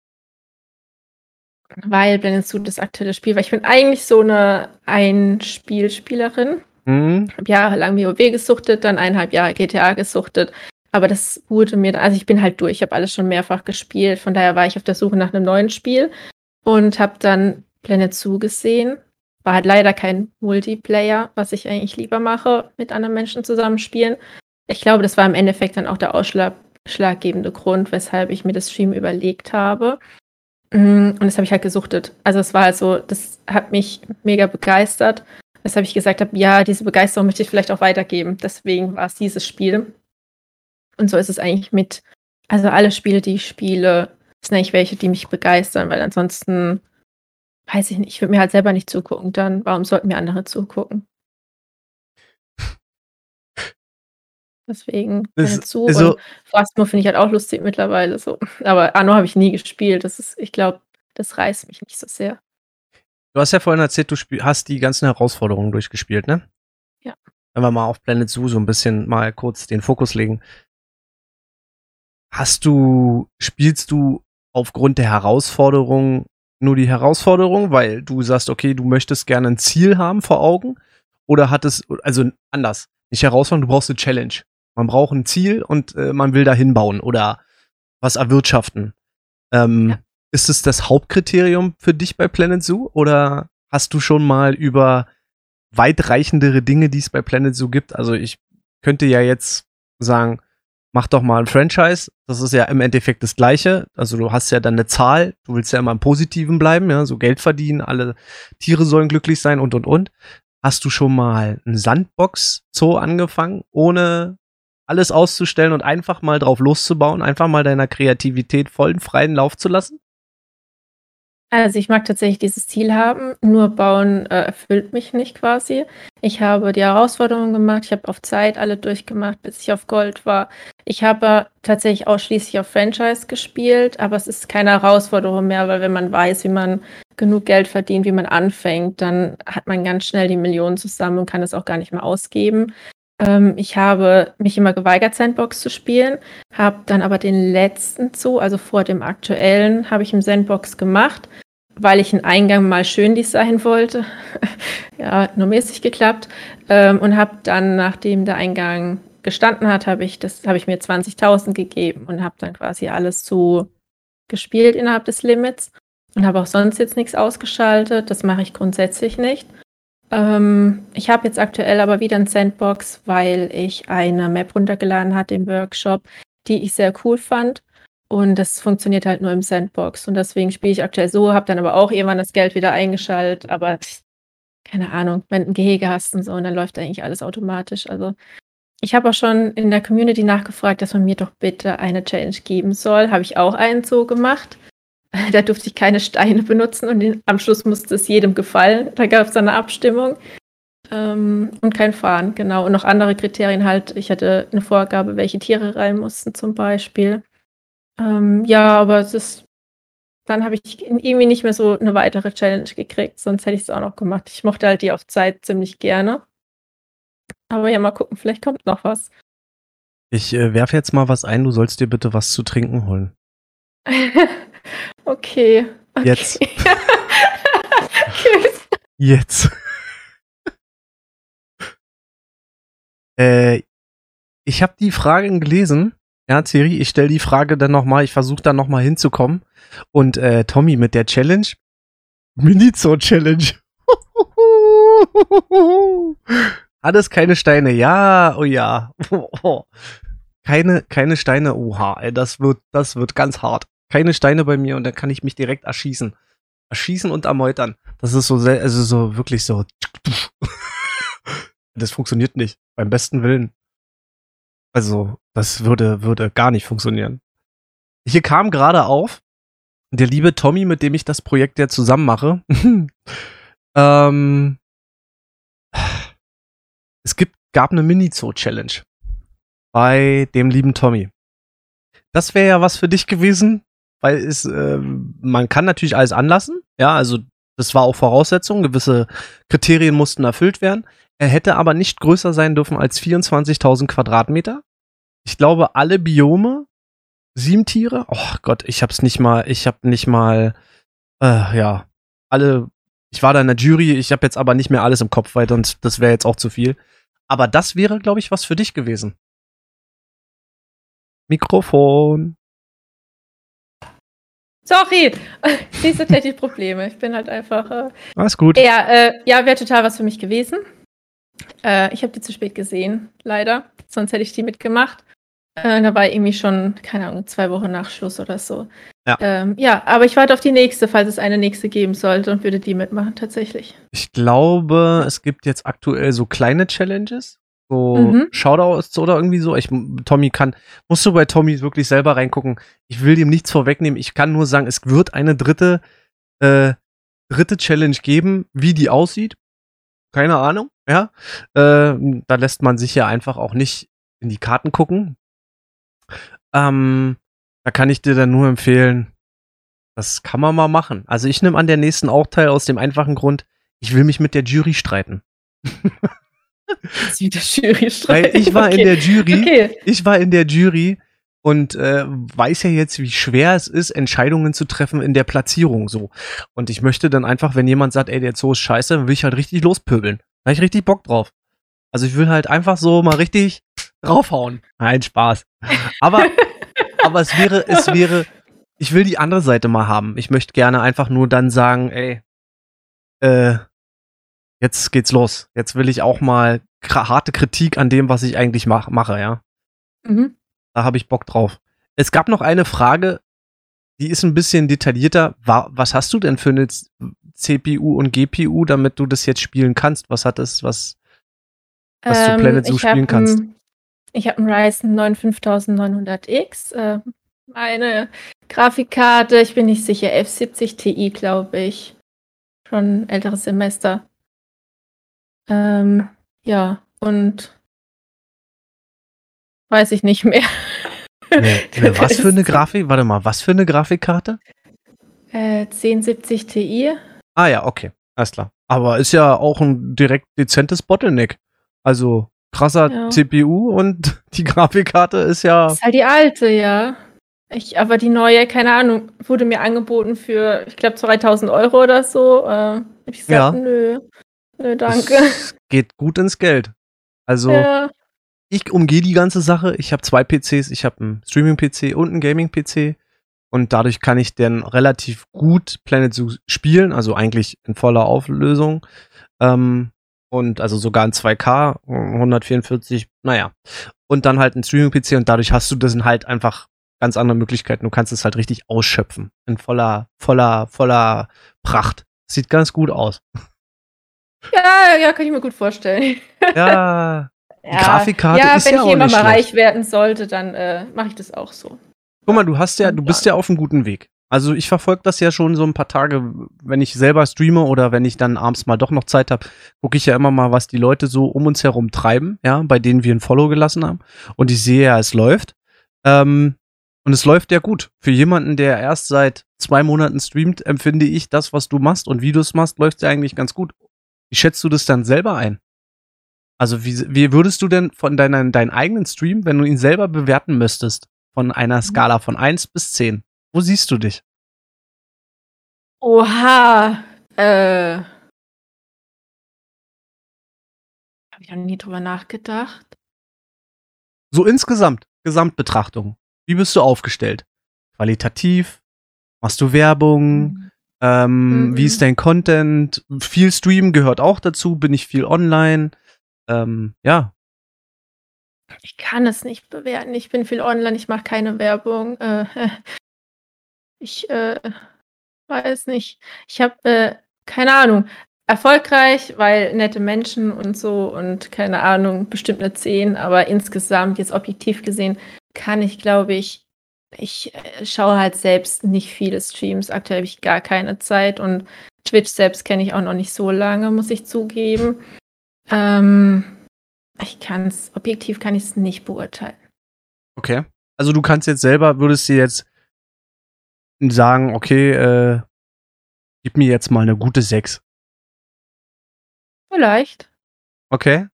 Weil Planet Zoo das aktuelle Spiel war. Ich bin eigentlich so eine Ein-Spiel-Spielerin. Mhm. Habe jahrelang WoW gesuchtet, dann eineinhalb Jahre GTA gesuchtet. Aber das wurde mir, also ich bin halt durch, ich habe alles schon mehrfach gespielt. Von daher war ich auf der Suche nach einem neuen Spiel und habe dann Planet Zoo gesehen. War halt leider kein Multiplayer, was ich eigentlich lieber mache, mit anderen Menschen zusammenspielen. Ich glaube, das war im Endeffekt dann auch der ausschlaggebende Grund, weshalb ich mir das Stream überlegt habe. Mm, und das habe ich halt gesuchtet. Also es war halt so, das hat mich mega begeistert, weshalb ich gesagt habe, ja, diese Begeisterung möchte ich vielleicht auch weitergeben. Deswegen war es dieses Spiel. Und so ist es eigentlich mit, also alle Spiele, die ich spiele, sind eigentlich welche, die mich begeistern, weil ansonsten, weiß ich nicht, ich würde mir halt selber nicht zugucken, dann warum sollten mir andere zugucken? Deswegen das, zu. Also, und Phasmo finde ich halt auch lustig mittlerweile so. Aber Anno habe ich nie gespielt. Das ist, ich glaube, das reißt mich nicht so sehr. Du hast ja vorhin erzählt, du hast die ganzen Herausforderungen durchgespielt, ne? Ja. Wenn wir mal auf Planet Zoo so ein bisschen mal kurz den Fokus legen. Hast du, spielst du aufgrund der Herausforderungen nur die Herausforderung, weil du sagst, okay, du möchtest gerne ein Ziel haben vor Augen? Oder hat es, also anders, nicht Herausforderung, du brauchst eine Challenge. Man braucht ein Ziel und äh, man will da hinbauen oder was erwirtschaften. Ähm, ja. Ist es das Hauptkriterium für dich bei Planet Zoo oder hast du schon mal über weitreichendere Dinge, die es bei Planet Zoo gibt? Also ich könnte ja jetzt sagen, mach doch mal ein Franchise. Das ist ja im Endeffekt das Gleiche. Also du hast ja dann eine Zahl. Du willst ja immer im Positiven bleiben, ja, so Geld verdienen. Alle Tiere sollen glücklich sein und, und, und. Hast du schon mal ein Sandbox-Zoo angefangen, ohne alles auszustellen und einfach mal drauf loszubauen, einfach mal deiner Kreativität vollen freien Lauf zu lassen? Also ich mag tatsächlich dieses Ziel haben, nur bauen äh, erfüllt mich nicht quasi. Ich habe die Herausforderungen gemacht, ich habe auf Zeit alle durchgemacht, bis ich auf Gold war. Ich habe tatsächlich ausschließlich auf Franchise gespielt, aber es ist keine Herausforderung mehr, weil wenn man weiß, wie man genug Geld verdient, wie man anfängt, dann hat man ganz schnell die Millionen zusammen und kann es auch gar nicht mehr ausgeben. Ähm, ich habe mich immer geweigert, Sandbox zu spielen, habe dann aber den letzten Zoo, also vor dem aktuellen, habe ich im Sandbox gemacht, weil ich einen Eingang mal schön designen wollte. ja, nur mäßig geklappt. Ähm, und habe dann, nachdem der Eingang gestanden hat, habe ich, das, habe ich mir 20.000 gegeben und habe dann quasi alles zu gespielt innerhalb des Limits. und habe auch sonst jetzt nichts ausgeschaltet. Das mache ich grundsätzlich nicht. Ähm, ich habe jetzt aktuell aber wieder ein Sandbox, weil ich eine Map runtergeladen hatte im Workshop, die ich sehr cool fand. Und das funktioniert halt nur im Sandbox. Und deswegen spiele ich aktuell so, habe dann aber auch irgendwann das Geld wieder eingeschaltet. Aber keine Ahnung, wenn du ein Gehege hast und so, und dann läuft eigentlich alles automatisch. Also ich habe auch schon in der Community nachgefragt, dass man mir doch bitte eine Challenge geben soll. Habe ich auch einen so gemacht. Da durfte ich keine Steine benutzen und am Schluss musste es jedem gefallen. Da gab es eine Abstimmung. Ähm, und kein Fahren, genau. Und noch andere Kriterien halt. Ich hatte eine Vorgabe, welche Tiere rein mussten zum Beispiel. Ähm, ja, aber es ist. Dann habe ich irgendwie nicht mehr so eine weitere Challenge gekriegt, sonst hätte ich es auch noch gemacht. Ich mochte halt die auf Zeit ziemlich gerne. Aber ja, mal gucken, vielleicht kommt noch was. Ich äh, werfe jetzt mal was ein, du sollst dir bitte was zu trinken holen. Okay. okay. Jetzt. Jetzt. äh, ich habe die Fragen gelesen. Ja, Thierry, ich stelle die Frage dann nochmal, ich versuche dann nochmal hinzukommen. Und äh, Tommy mit der Challenge. Minizo-Challenge. Alles keine Steine. Ja, oh ja. keine, keine Steine. Oha, ey, das wird, das wird ganz hart keine Steine bei mir und dann kann ich mich direkt erschießen. Erschießen und ermeutern. Das ist so, also so wirklich so. das funktioniert nicht. Beim besten Willen. Also, das würde, würde gar nicht funktionieren. Hier kam gerade auf, der liebe Tommy, mit dem ich das Projekt ja zusammen mache. ähm, es gibt, gab eine Mini-Zoo-Challenge bei dem lieben Tommy. Das wäre ja was für dich gewesen, weil es, äh, man kann natürlich alles anlassen. Ja, also das war auch Voraussetzung. Gewisse Kriterien mussten erfüllt werden. Er hätte aber nicht größer sein dürfen als 24.000 Quadratmeter. Ich glaube, alle Biome, sieben Tiere. Oh Gott, ich hab's nicht mal, ich hab nicht mal, äh, ja, alle. Ich war da in der Jury, ich habe jetzt aber nicht mehr alles im Kopf, weil sonst das wäre jetzt auch zu viel. Aber das wäre, glaube ich, was für dich gewesen. Mikrofon. Sorry, siehst du technische Probleme. Ich bin halt einfach. Äh, Alles gut. Ja, äh, ja wäre total was für mich gewesen. Äh, ich habe die zu spät gesehen, leider. Sonst hätte ich die mitgemacht. Äh, da war irgendwie schon, keine Ahnung, zwei Wochen nach Schluss oder so. Ja. Ähm, ja, aber ich warte auf die nächste, falls es eine nächste geben sollte und würde die mitmachen, tatsächlich. Ich glaube, es gibt jetzt aktuell so kleine Challenges so mhm. Shoutouts oder irgendwie so. Ich, Tommy kann, musst du bei Tommy wirklich selber reingucken. Ich will dem nichts vorwegnehmen. Ich kann nur sagen, es wird eine dritte, äh, dritte Challenge geben. Wie die aussieht, keine Ahnung, ja. Äh, da lässt man sich ja einfach auch nicht in die Karten gucken. Ähm, da kann ich dir dann nur empfehlen, das kann man mal machen. Also ich nehme an der nächsten auch teil aus dem einfachen Grund, ich will mich mit der Jury streiten. Jetzt wieder Jury Weil ich war okay. in der Jury. Okay. Ich war in der Jury und äh, weiß ja jetzt, wie schwer es ist, Entscheidungen zu treffen in der Platzierung so. Und ich möchte dann einfach, wenn jemand sagt, ey, der Zoo ist scheiße, dann will ich halt richtig lospöbeln. Da hab ich richtig Bock drauf. Also ich will halt einfach so mal richtig draufhauen. Nein, Spaß. Aber, aber es wäre, es wäre, ich will die andere Seite mal haben. Ich möchte gerne einfach nur dann sagen, ey, äh, jetzt geht's los. Jetzt will ich auch mal harte Kritik an dem, was ich eigentlich mach, mache, ja. Mhm. Da habe ich Bock drauf. Es gab noch eine Frage, die ist ein bisschen detaillierter. Was hast du denn für eine CPU und GPU, damit du das jetzt spielen kannst? Was hat es, was, was ähm, du Planet Zoo spielen kannst? Ein, ich habe einen Ryzen 9 5900X. Äh, meine Grafikkarte, ich bin nicht sicher, F70 Ti, glaube ich. Schon älteres Semester. Ähm, ja, und weiß ich nicht mehr. Nee, was für eine Grafik? Warte mal, was für eine Grafikkarte? Äh, 1070 Ti. Ah ja, okay, alles klar. Aber ist ja auch ein direkt dezentes Bottleneck. Also krasser ja. CPU und die Grafikkarte ist ja. ist halt die alte, ja. Ich, aber die neue, keine Ahnung, wurde mir angeboten für, ich glaube, 2000 Euro oder so. Äh, ich gesagt, ja. nö. Nö, danke. Es geht gut ins Geld. Also, ja. ich umgehe die ganze Sache. Ich habe zwei PCs. Ich habe einen Streaming-PC und einen Gaming-PC. und dadurch kann ich dann relativ gut Planet Zoo spielen, also eigentlich in voller Auflösung. Ähm, und also sogar in 2K, 144, naja. Und dann halt ein Streaming-PC und dadurch hast du das halt einfach ganz andere Möglichkeiten. Du kannst es halt richtig ausschöpfen. In voller, voller, voller Pracht. Sieht ganz gut aus. Ja, ja, kann ich mir gut vorstellen. Ja. Die ja, Grafikkarte ja, ist wenn ja ich auch jemand mal reich werden sollte, dann äh, mache ich das auch so. Guck mal, du hast ja, du bist ja auf einem guten Weg. Also ich verfolge das ja schon so ein paar Tage, wenn ich selber streame oder wenn ich dann abends mal doch noch Zeit habe, gucke ich ja immer mal, was die Leute so um uns herum treiben, ja, bei denen wir ein Follow gelassen haben. Und ich sehe ja, es läuft. Ähm, und es läuft ja gut. Für jemanden, der erst seit zwei Monaten streamt, empfinde ich das, was du machst und wie du es machst, läuft ja eigentlich ganz gut. Wie schätzt du das dann selber ein? Also wie, wie würdest du denn von deinen, deinen eigenen Stream, wenn du ihn selber bewerten müsstest, von einer Skala von 1 bis 10, wo siehst du dich? Oha. Äh. Habe ich noch nie drüber nachgedacht. So insgesamt, Gesamtbetrachtung. Wie bist du aufgestellt? Qualitativ? Machst du Werbung? Ähm, Mhm. Wie ist dein Content? Viel Stream gehört auch dazu. Bin ich viel online? Ähm, ja. Ich kann es nicht bewerten. Ich bin viel online, ich mache keine Werbung. Äh, ich äh, weiß nicht. Ich habe äh, keine Ahnung. Erfolgreich, weil nette Menschen und so und keine Ahnung, bestimmt eine 10, aber insgesamt, jetzt objektiv gesehen, kann ich, glaube ich, ich äh, schaue halt selbst nicht viele Streams. Aktuell habe ich gar keine Zeit und Twitch selbst kenne ich auch noch nicht so lange, muss ich zugeben. Ähm, ich kann es, objektiv kann ich es nicht beurteilen. Okay. Also du kannst jetzt selber, würdest dir jetzt sagen, okay, äh, gib mir jetzt mal eine gute 6. Vielleicht. Okay.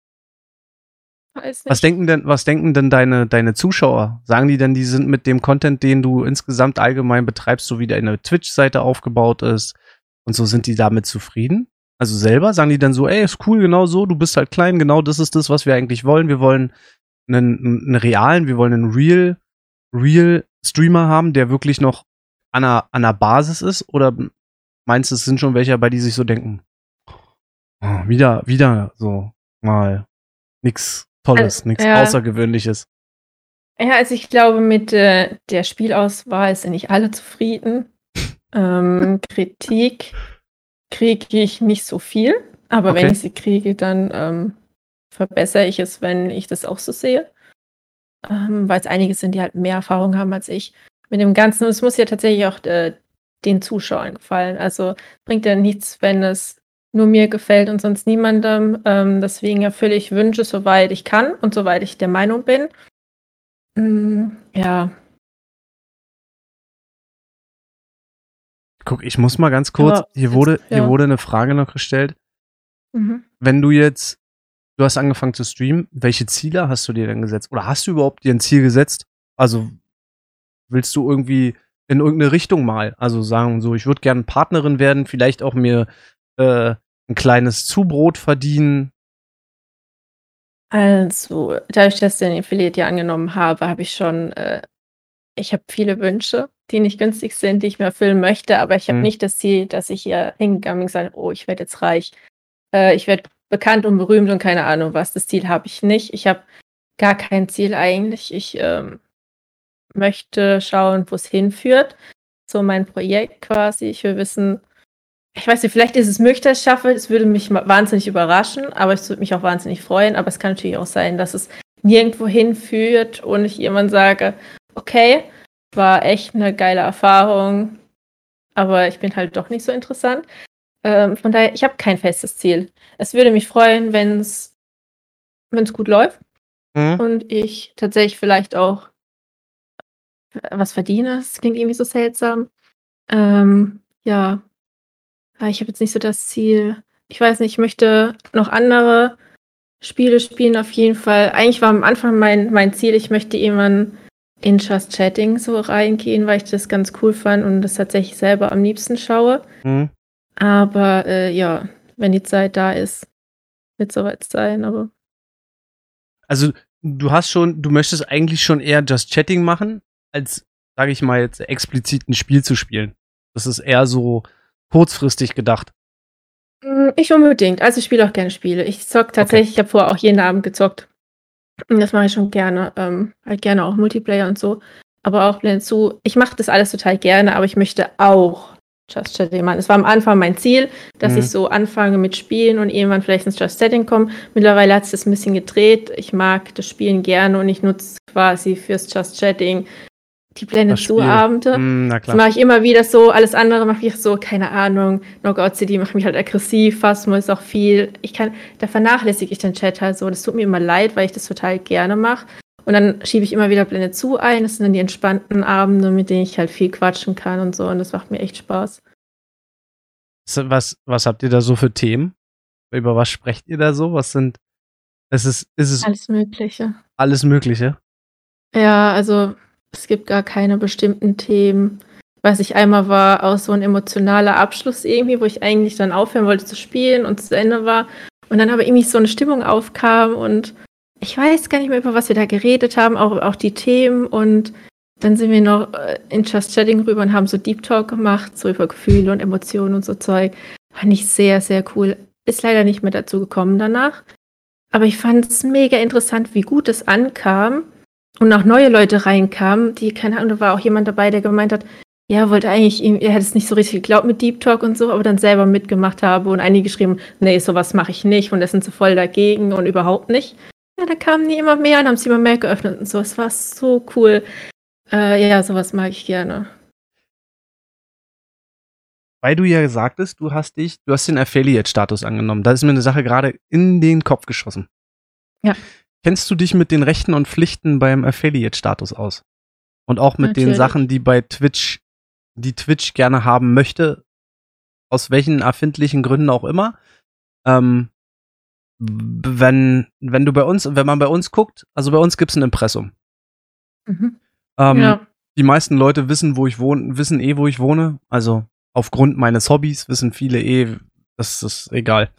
Was denken denn, was denken denn deine, deine Zuschauer? Sagen die denn, die sind mit dem Content, den du insgesamt allgemein betreibst, so wie deine Twitch-Seite aufgebaut ist und so, sind die damit zufrieden? Also selber sagen die dann so, ey, ist cool, genau so, du bist halt klein, genau das ist das, was wir eigentlich wollen. Wir wollen einen, einen realen, wir wollen einen real, real Streamer haben, der wirklich noch an einer, an einer Basis ist? Oder meinst du, es sind schon welche bei, die sich so denken, oh, wieder, wieder so mal nix Tolles, Also, nichts ja. Außergewöhnliches. Ja, also ich glaube, mit äh, der Spielauswahl sind nicht alle zufrieden. ähm, Kritik kriege ich nicht so viel, aber wenn Okay. ich sie kriege, dann ähm, verbessere ich es, wenn ich das auch so sehe. Ähm, Weil es einige sind, die halt mehr Erfahrung haben als ich. Mit dem Ganzen, es muss ja tatsächlich auch äh, den Zuschauern gefallen. Also bringt ja nichts, wenn es nur mir gefällt und sonst niemandem. Ähm, deswegen erfülle ich Wünsche, soweit ich kann und soweit ich der Meinung bin. Mm, ja, Guck, ich muss mal ganz kurz, Aber hier jetzt- wurde, hier ja. wurde eine Frage noch gestellt. mhm. Wenn du jetzt, du hast angefangen zu streamen, welche Ziele hast du dir denn gesetzt? Oder hast du überhaupt dir ein Ziel gesetzt? Also willst du irgendwie in irgendeine Richtung mal? Also sagen so, ich würde gerne Partnerin werden, vielleicht auch mir äh, ein kleines Zubrot verdienen. Also, dadurch, dass ich den Affiliate ja angenommen habe, habe ich schon, äh, ich habe viele Wünsche, die nicht günstig sind, die ich mir erfüllen möchte, aber ich habe Mhm. nicht das Ziel, dass ich hier hingegangen bin und sage, oh, ich werde jetzt reich. Äh, ich werde bekannt und berühmt und keine Ahnung was. Das Ziel habe ich nicht. Ich habe gar kein Ziel eigentlich. Ich ähm, möchte schauen, wo es hinführt. So mein Projekt quasi. Ich will wissen, ich weiß nicht, vielleicht ist es möglich, dass ich es schaffe. Es würde mich wahnsinnig überraschen, aber es würde mich auch wahnsinnig freuen. Aber es kann natürlich auch sein, dass es nirgendwo hinführt und ich jemand sage, okay, war echt eine geile Erfahrung, aber ich bin halt doch nicht so interessant. Ähm, von daher, ich habe kein festes Ziel. Es würde mich freuen, wenn es gut läuft Mhm. und ich tatsächlich vielleicht auch was verdiene. Das klingt irgendwie so seltsam. Ähm, ja, ich habe jetzt nicht so das Ziel. Ich weiß nicht, ich möchte noch andere Spiele spielen auf jeden Fall. Eigentlich war am Anfang mein, mein Ziel, ich möchte irgendwann in Just Chatting so reingehen, weil ich das ganz cool fand und das tatsächlich selber am liebsten schaue. Mhm. Aber äh, ja, wenn die Zeit da ist, wird soweit sein, aber Also du hast schon, du möchtest eigentlich schon eher Just Chatting machen, als sage ich mal jetzt, explizit ein Spiel zu spielen. Das ist eher so kurzfristig gedacht. Hm, nicht unbedingt. Also ich spiele auch gerne Spiele. Ich zock tatsächlich, okay. ich habe vorher auch jeden Abend gezockt. Das mache ich schon gerne. Ähm, halt gerne auch Multiplayer und so. Aber auch Blend zu. Ich mache das alles total gerne, aber ich möchte auch Just Chatting machen. Es war am Anfang mein Ziel, dass mhm. ich so anfange mit Spielen und irgendwann vielleicht ins Just Chatting komme. Mittlerweile hat es das ein bisschen gedreht. Ich mag das Spielen gerne und ich nutze quasi fürs Just Chatting die Blende zu Abende. Mm, das mache ich immer wieder so. Alles andere mache ich so, keine Ahnung. Knockout City macht mich halt aggressiv. Phasmo ist auch viel. Ich kann, da vernachlässige ich den Chat halt so. Das tut mir immer leid, weil ich das total gerne mache. Und dann schiebe ich immer wieder Blende zu ein. Das sind dann die entspannten Abende, mit denen ich halt viel quatschen kann und so. Und das macht mir echt Spaß. Was, was habt ihr da so für Themen? Über was sprecht ihr da so? Was sind. Es ist, ist es alles Mögliche. Alles Mögliche. Ja, also es gibt gar keine bestimmten Themen. Was ich einmal war, auch so ein emotionaler Abschluss irgendwie, wo ich eigentlich dann aufhören wollte zu spielen und zu Ende war. Und dann aber irgendwie so eine Stimmung aufkam und ich weiß gar nicht mehr, über was wir da geredet haben, auch, auch die Themen. Und dann sind wir noch äh, in Just Chatting rüber und haben so Deep Talk gemacht, so über Gefühle und Emotionen und so Zeug. Fand ich sehr, sehr cool. Ist leider nicht mehr dazu gekommen danach. Aber ich fand es mega interessant, wie gut es ankam und auch neue Leute reinkamen, die, keine Ahnung, da war auch jemand dabei, der gemeint hat, ja, wollte eigentlich, er hätte es nicht so richtig geglaubt mit Deep Talk und so, aber dann selber mitgemacht habe und einige geschrieben, nee, sowas mache ich nicht und das sind sie voll dagegen und überhaupt nicht. Ja, da kamen die immer mehr und haben sie immer mehr geöffnet und so. Es war so cool. Äh, ja, sowas mag ich gerne. Weil du ja sagtest, du hast dich, du hast den Affiliate-Status angenommen. Da ist mir eine Sache gerade in den Kopf geschossen. Ja. Kennst du dich mit den Rechten und Pflichten beim Affiliate-Status aus? Und auch mit Natürlich. den Sachen, die bei Twitch, die Twitch gerne haben möchte, aus welchen erfindlichen Gründen auch immer. Ähm, wenn, wenn du bei uns, wenn man bei uns guckt, also bei uns gibt's ein Impressum. Mhm. Ähm, ja. Die meisten Leute wissen, wo ich wohne, wissen eh, wo ich wohne. Also aufgrund meines Hobbys wissen viele eh, das ist egal.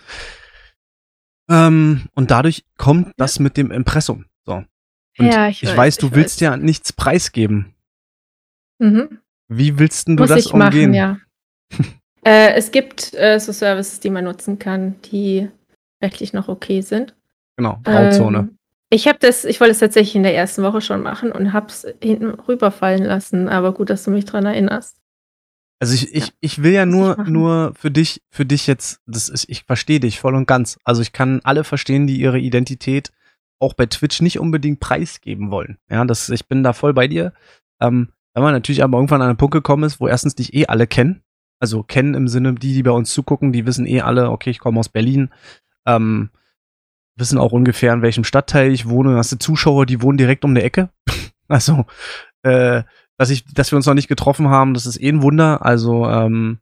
Ähm, und dadurch kommt das mit dem Impressum. So. Und ja, ich, ich weiß, weiß, du ich willst weiß. ja nichts preisgeben. Mhm. Wie willst du Muss das ich umgehen? Machen, ja. äh, es gibt äh, so Services, die man nutzen kann, die rechtlich noch okay sind. Genau, Grauzone. Ähm, ich habe das, ich wollte es tatsächlich in der ersten Woche schon machen und habe es hinten rüberfallen lassen. Aber gut, dass du mich dran erinnerst. Also ich, ich, ich will ja nur, nur für dich, für dich jetzt, das ist, ich verstehe dich voll und ganz. Also ich kann alle verstehen, die ihre Identität auch bei Twitch nicht unbedingt preisgeben wollen. Ja, das, ich bin da voll bei dir. Ähm, wenn man natürlich aber irgendwann an einen Punkt gekommen ist, wo erstens dich eh alle kennen, also kennen im Sinne, die, die bei uns zugucken, die wissen eh alle, okay, ich komme aus Berlin, ähm, wissen auch ungefähr, in welchem Stadtteil ich wohne. Hast du Zuschauer, die wohnen direkt um der Ecke. also, äh, dass ich, dass wir uns noch nicht getroffen haben, das ist eh ein Wunder. Also, ähm,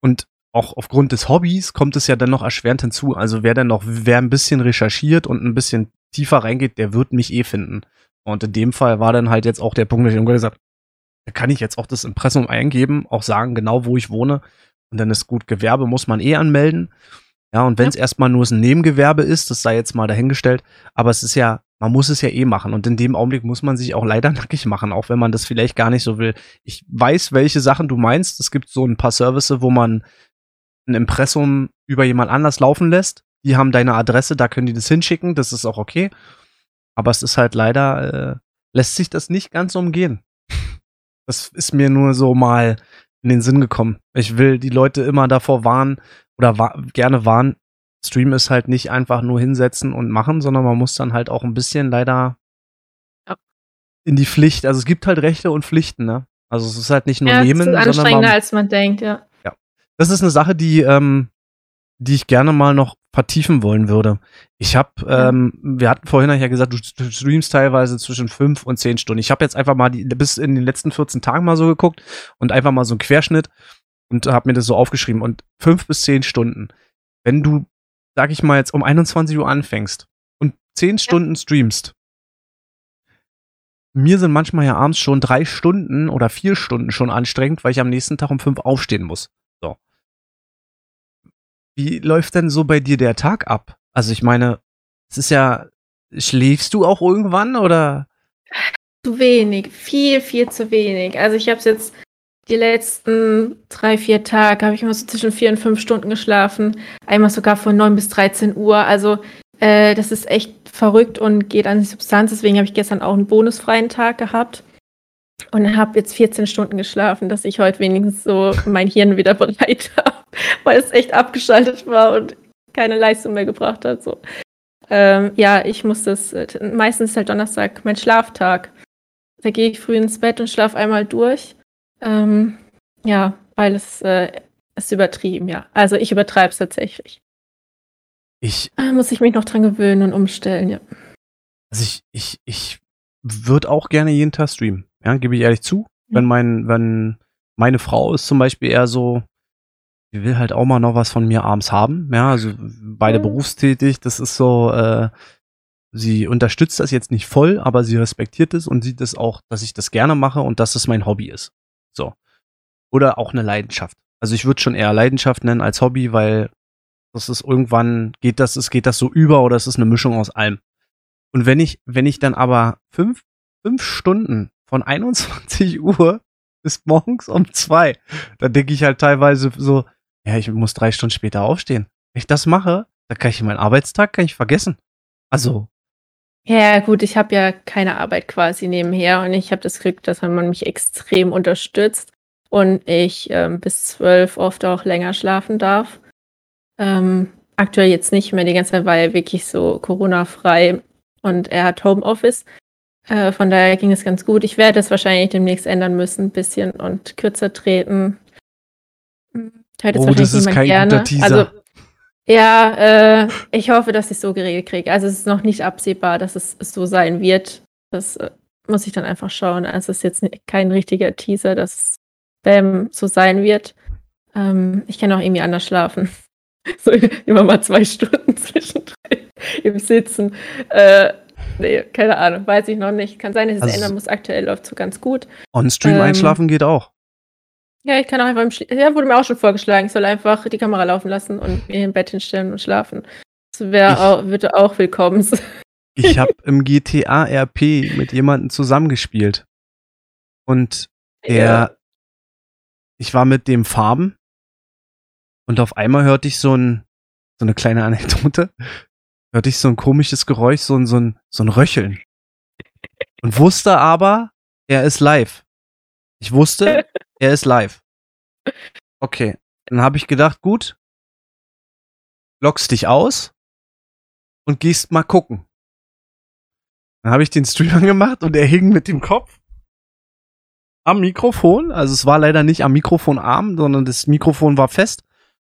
und auch aufgrund des Hobbys kommt es ja dann noch erschwerend hinzu. Also wer dann noch, wer ein bisschen recherchiert und ein bisschen tiefer reingeht, der wird mich eh finden. Und in dem Fall war dann halt jetzt auch der Punkt, dass ich gesagt da kann ich jetzt auch das Impressum eingeben, auch sagen, genau wo ich wohne. Und dann ist gut, Gewerbe muss man eh anmelden. Ja, und wenn es ja. erstmal nur ein Nebengewerbe ist, das sei jetzt mal dahingestellt, aber es ist ja man muss es ja eh machen. Und in dem Augenblick muss man sich auch leider nackig machen, auch wenn man das vielleicht gar nicht so will. Ich weiß, welche Sachen du meinst. Es gibt so ein paar Services, wo man ein Impressum über jemand anders laufen lässt. Die haben deine Adresse, da können die das hinschicken, das ist auch okay. Aber es ist halt leider, äh, lässt sich das nicht ganz umgehen. Das ist mir nur so mal in den Sinn gekommen. Ich will die Leute immer davor warnen oder wa gerne warnen, Stream ist halt nicht einfach nur hinsetzen und machen, sondern man muss dann halt auch ein bisschen leider ja. in die Pflicht. Also es gibt halt Rechte und Pflichten, ne? Also es ist halt nicht nur ja, nehmen, sondern anstrengender man, als man denkt, ja. Ja, das ist eine Sache, die ähm, die ich gerne mal noch vertiefen wollen würde. Ich habe, ähm, wir hatten vorhin ja gesagt, du streamst teilweise zwischen fünf und zehn Stunden. Ich habe jetzt einfach mal die, bis in den letzten 14 Tagen mal so geguckt und einfach mal so einen Querschnitt und habe mir das so aufgeschrieben. Und fünf bis zehn Stunden. Wenn du sag ich mal, jetzt um 21 Uhr anfängst und 10 Stunden streamst, mir sind manchmal ja abends schon drei Stunden oder vier Stunden schon anstrengend, weil ich am nächsten Tag um fünf aufstehen muss. So. Wie läuft denn so bei dir der Tag ab? Also ich meine, es ist ja, schläfst du auch irgendwann oder? zu wenig, viel, viel zu wenig. Also ich habe es jetzt die letzten drei, vier Tage, habe ich immer so zwischen vier und fünf Stunden geschlafen. Einmal sogar von neun bis 13 Uhr. Also äh, das ist echt verrückt und geht an die Substanz. Deswegen habe ich gestern auch einen bonusfreien Tag gehabt und habe jetzt 14 Stunden geschlafen, dass ich heute wenigstens so mein Hirn wieder bereit habe, weil es echt abgeschaltet war und keine Leistung mehr gebracht hat. So. Ähm, ja, ich muss das, äh, meistens ist halt Donnerstag mein Schlaftag. Da gehe ich früh ins Bett und schlafe einmal durch. Ähm, ja, weil es äh, ist übertrieben, ja. Also ich übertreibe es tatsächlich. Ich. Da muss ich mich noch dran gewöhnen und umstellen, ja. Also ich, ich, ich würde auch gerne jeden Tag streamen. Ja, gebe ich ehrlich zu. Mhm. Wenn mein, wenn meine Frau ist zum Beispiel eher so, die will halt auch mal noch was von mir abends haben. Ja, also beide mhm. berufstätig, das ist so, äh, sie unterstützt das jetzt nicht voll, aber sie respektiert es und sieht es auch, dass ich das gerne mache und dass es mein Hobby ist. So. Oder auch eine Leidenschaft. Also ich würde schon eher Leidenschaft nennen als Hobby, weil das ist irgendwann, geht das, es geht das so über oder es ist eine Mischung aus allem. Und wenn ich, wenn ich dann aber fünf, fünf Stunden von 21 Uhr bis morgens um zwei. Da denke ich halt teilweise so, ja, ich muss drei Stunden später aufstehen. Wenn ich das mache, dann kann ich meinen Arbeitstag kann ich vergessen. Also. Ja, gut, ich habe ja keine Arbeit quasi nebenher und ich habe das Glück, dass man mich extrem unterstützt und ich ähm, bis zwölf oft auch länger schlafen darf. Ähm, aktuell jetzt nicht mehr die ganze Zeit, weil er wirklich so Corona-frei und er hat Homeoffice. Äh, von daher ging es ganz gut. Ich werde es wahrscheinlich demnächst ändern müssen, ein bisschen und kürzer treten. Hört oh, das ist kein gerne. guter Teaser. Also, ja, äh, ich hoffe, dass ich es so geregelt kriege. Also es ist noch nicht absehbar, dass es, so sein wird. Das äh, muss ich dann einfach schauen. Also es ist jetzt kein richtiger Teaser, dass es Bam so sein wird. Ähm, ich kann auch irgendwie anders schlafen. so immer mal zwei Stunden zwischendrin im Sitzen. Äh, Nee, keine Ahnung, weiß ich noch nicht. Kann sein, dass ich es also, ändern muss. Aktuell läuft es so ganz gut. On-Stream ähm, einschlafen geht auch. Ja, ich kann auch einfach im Schlie Ja, wurde mir auch schon vorgeschlagen. Ich soll einfach die Kamera laufen lassen und mir im Bett hinstellen und schlafen. Das wäre auch, würde auch willkommen Ich habe im GTA RP mit jemandem zusammengespielt. Und er, ja. ich war mit dem Farben und auf einmal hörte ich so, ein, so eine kleine Anekdote hörte ich so ein komisches Geräusch, so ein, so ein, so ein Röcheln. Und wusste aber, er ist live. Ich wusste, er ist live. Okay. Dann habe ich gedacht, gut, lockst dich aus und gehst mal gucken. Dann habe ich den Stream angemacht und er hing mit dem Kopf am Mikrofon. Also es war leider nicht am Mikrofonarm, sondern das Mikrofon war fest.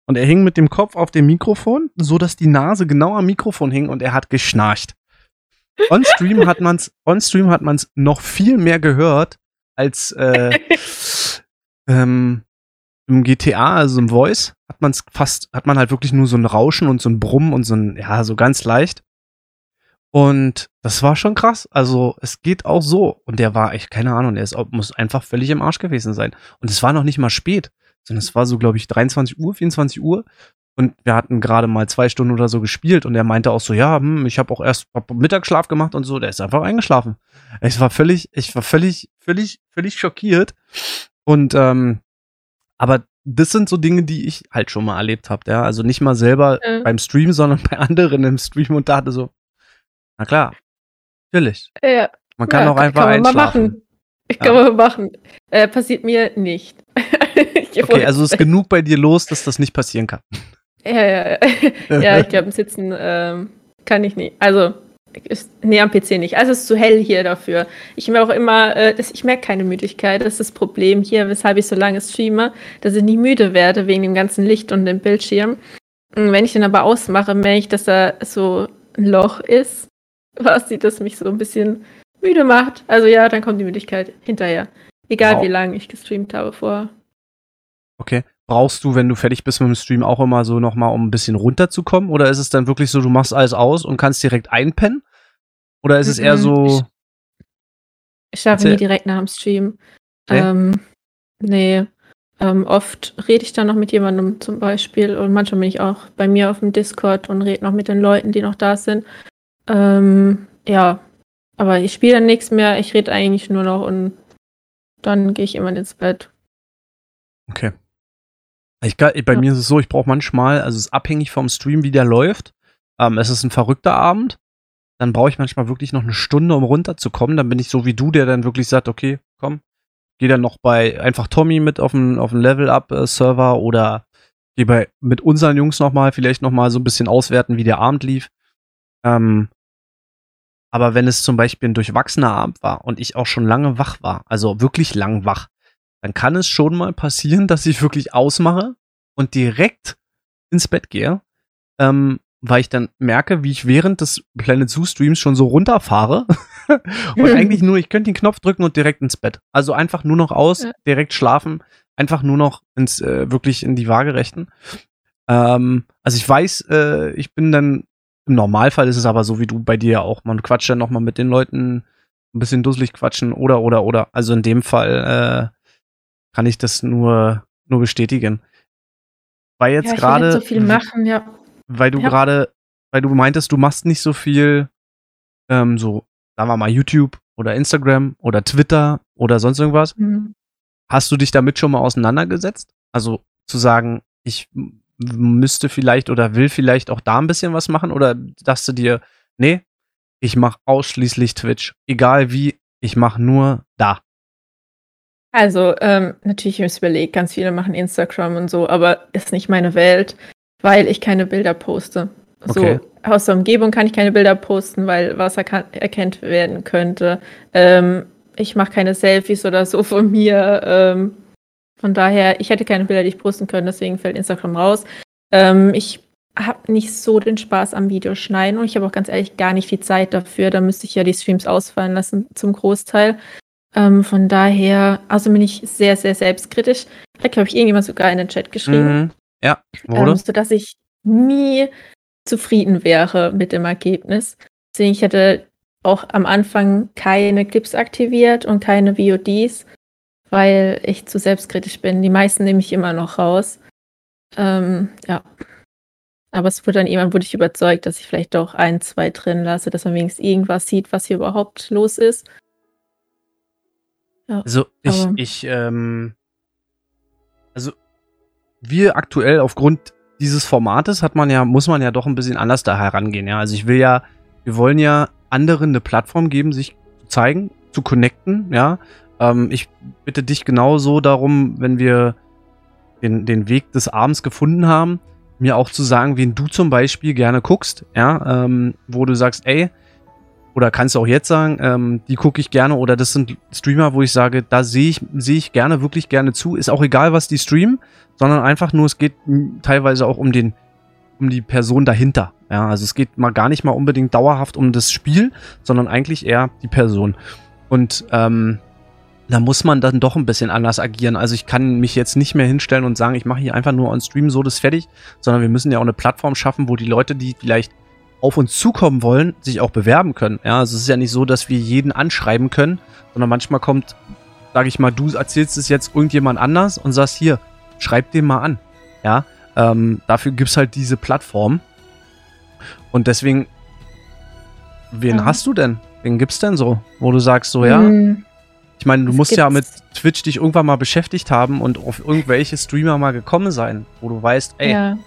Und er hing mit dem Kopf auf dem Mikrofon, so dass die Nase genau am Mikrofon hing und er hat geschnarcht. On Stream hat man's, on Stream hat man's noch viel mehr gehört als äh, ähm, im GTA, also im Voice, hat man's fast, hat man halt wirklich nur so ein Rauschen und so ein Brummen und so ein, ja, so ganz leicht. Und das war schon krass. Also es geht auch so. Und der war echt, keine Ahnung, der ist, muss einfach völlig im Arsch gewesen sein. Und es war noch nicht mal spät sondern es war so, glaube ich, 23 Uhr, 24 Uhr. Und wir hatten gerade mal zwei Stunden oder so gespielt und er meinte auch so, ja, hm, ich habe auch erst Mittagsschlaf gemacht und so, der ist einfach eingeschlafen. Ich war völlig, ich war völlig, völlig, völlig schockiert. Und ähm, aber das sind so Dinge, die ich halt schon mal erlebt habe, ja. Also nicht mal selber äh. beim Stream, sondern bei anderen im Stream und dachte so, na klar, natürlich. Ja. Man kann ja, auch einfach kann man einschlafen. Mal machen. Ich kann ja. man machen. Äh, passiert mir nicht. okay, also ist genug bei dir los, dass das nicht passieren kann. Ja, ja, ja. ja ich glaube, im Sitzen ähm, kann ich nicht. Also, ist, nee, am PC nicht. Also, es ist zu hell hier dafür. Ich merke auch immer, äh, ich merke keine Müdigkeit. Das ist das Problem hier, weshalb ich so lange streame, dass ich nicht müde werde wegen dem ganzen Licht und dem Bildschirm. Und wenn ich den aber ausmache, merke ich, dass da so ein Loch ist, was sieht, das mich so ein bisschen müde macht. Also ja, dann kommt die Müdigkeit hinterher. Egal wow. wie lange ich gestreamt habe vorher. Okay. Brauchst du, wenn du fertig bist mit dem Stream, auch immer so nochmal, um ein bisschen runterzukommen? Oder ist es dann wirklich so, du machst alles aus und kannst direkt einpennen? Oder ist es eher so. Ich, ich schlafe nie direkt nach dem Stream. Okay. Ähm, nee. Ähm, oft rede ich dann noch mit jemandem zum Beispiel und manchmal bin ich auch bei mir auf dem Discord und rede noch mit den Leuten, die noch da sind. Ähm, ja, Aber ich spiele dann nichts mehr, ich rede eigentlich nur noch und dann gehe ich immer ins Bett. Okay. Ich, bei ja. mir ist es so, ich brauche manchmal, also es ist abhängig vom Stream, wie der läuft. Ähm, es ist ein verrückter Abend. Dann brauche ich manchmal wirklich noch eine Stunde, um runterzukommen. Dann bin ich so wie du, der dann wirklich sagt, okay, komm, geh dann noch bei einfach Tommy mit auf den, auf den Level-Up-Server oder geh bei mit unseren Jungs nochmal, vielleicht nochmal so ein bisschen auswerten, wie der Abend lief. Ähm, aber wenn es zum Beispiel ein durchwachsener Abend war und ich auch schon lange wach war, also wirklich lang wach, dann kann es schon mal passieren, dass ich wirklich ausmache und direkt ins Bett gehe, ähm, weil ich dann merke, wie ich während des Planet Zoo Streams schon so runterfahre und eigentlich nur, ich könnte den Knopf drücken und direkt ins Bett. Also einfach nur noch aus, ja. direkt schlafen, einfach nur noch ins äh, wirklich in die Waagerechten. Ähm, also ich weiß, äh, ich bin dann im Normalfall ist es aber so wie du bei dir auch. Man quatscht dann noch mal mit den Leuten ein bisschen dusselig quatschen oder oder oder. Also in dem Fall äh, kann ich das nur nur bestätigen. Weil jetzt ja, gerade so viel machen, ja. Weil du ja. gerade, weil du meintest, du machst nicht so viel, ähm, so sagen wir mal YouTube oder Instagram oder Twitter oder sonst irgendwas. Mhm. Hast du dich damit schon mal auseinandergesetzt? Also zu sagen, ich müsste vielleicht oder will vielleicht auch da ein bisschen was machen? Oder dachtest du dir, nee, ich mache ausschließlich Twitch. Egal wie, ich mache nur da. Also, ähm, natürlich, ich habe überlegt, ganz viele machen Instagram und so, aber ist nicht meine Welt, weil ich keine Bilder poste. Okay. So, aus der Umgebung kann ich keine Bilder posten, weil was erkannt werden könnte. Ähm, ich mache keine Selfies oder so von mir. Ähm, von daher, ich hätte keine Bilder, die ich posten können, deswegen fällt Instagram raus. Ähm, ich habe nicht so den Spaß am Videoschneiden und ich habe auch ganz ehrlich gar nicht die Zeit dafür. Da müsste ich ja die Streams ausfallen lassen zum Großteil. Ähm, von daher, also bin ich sehr, sehr selbstkritisch. Vielleicht glaube ich irgendjemand sogar in den Chat geschrieben. Mhm. Ja, wurde. Ähm, sodass ich nie zufrieden wäre mit dem Ergebnis. Deswegen, ich hätte auch am Anfang keine Clips aktiviert und keine VODs, weil ich zu selbstkritisch bin. Die meisten nehme ich immer noch raus. Ähm, ja. Aber es wurde dann irgendwann wurde ich überzeugt, dass ich vielleicht doch ein, zwei drin lasse, dass man wenigstens irgendwas sieht, was hier überhaupt los ist. Ja, also ich, ich, ähm, also wir aktuell aufgrund dieses Formates hat man ja, muss man ja doch ein bisschen anders da herangehen. Ja, also ich will ja, wir wollen ja anderen eine Plattform geben, sich zu zeigen, zu connecten. Ja, ähm, ich bitte dich genauso darum, wenn wir den, den Weg des Abends gefunden haben, mir auch zu sagen, wen du zum Beispiel gerne guckst, ja, ähm, wo du sagst, ey, oder kannst du auch jetzt sagen, ähm, die gucke ich gerne oder das sind Streamer, wo ich sage, da sehe ich, sehe ich gerne, wirklich gerne zu. Ist auch egal, was die streamen, sondern einfach nur, es geht teilweise auch um den, um die Person dahinter. Ja, also es geht mal gar nicht mal unbedingt dauerhaft um das Spiel, sondern eigentlich eher die Person. Und ähm, da muss man dann doch ein bisschen anders agieren. Also ich kann mich jetzt nicht mehr hinstellen und sagen, ich mache hier einfach nur on Stream so das fertig, sondern wir müssen ja auch eine Plattform schaffen, wo die Leute, die vielleicht auf uns zukommen wollen, sich auch bewerben können. Ja, also es ist ja nicht so, dass wir jeden anschreiben können, sondern manchmal kommt, sage ich mal, du erzählst es jetzt irgendjemand anders und sagst hier, schreib den mal an. Ja, ähm, dafür gibt's halt diese Plattform. Und deswegen, wen ja. hast du denn? Wen gibt's denn so, wo du sagst so, ja, hm. Ich meine, du das musst ja mit Twitch dich irgendwann mal beschäftigt haben und auf irgendwelche Streamer mal gekommen sein, wo du weißt, ey. Ja,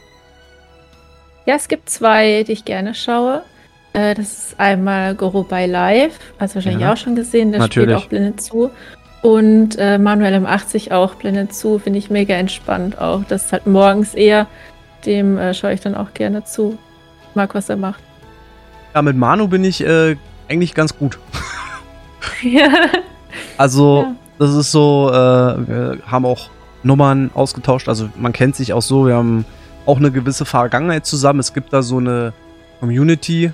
ja es gibt zwei, die ich gerne schaue. Äh, das ist einmal Goro by Live, also wahrscheinlich ja, auch schon gesehen, der natürlich. spielt auch Blinde zu. Und äh, Manuel M80 auch Blinde zu, finde ich mega entspannt auch. Das ist halt morgens eher, dem äh, schaue ich dann auch gerne zu. Mag, was er macht. Ja, mit Manu bin ich äh, eigentlich ganz gut. ja. Also, ja. das ist so, äh, wir haben auch Nummern ausgetauscht. Also, man kennt sich auch so. Wir haben auch eine gewisse Vergangenheit zusammen. Es gibt da so eine Community,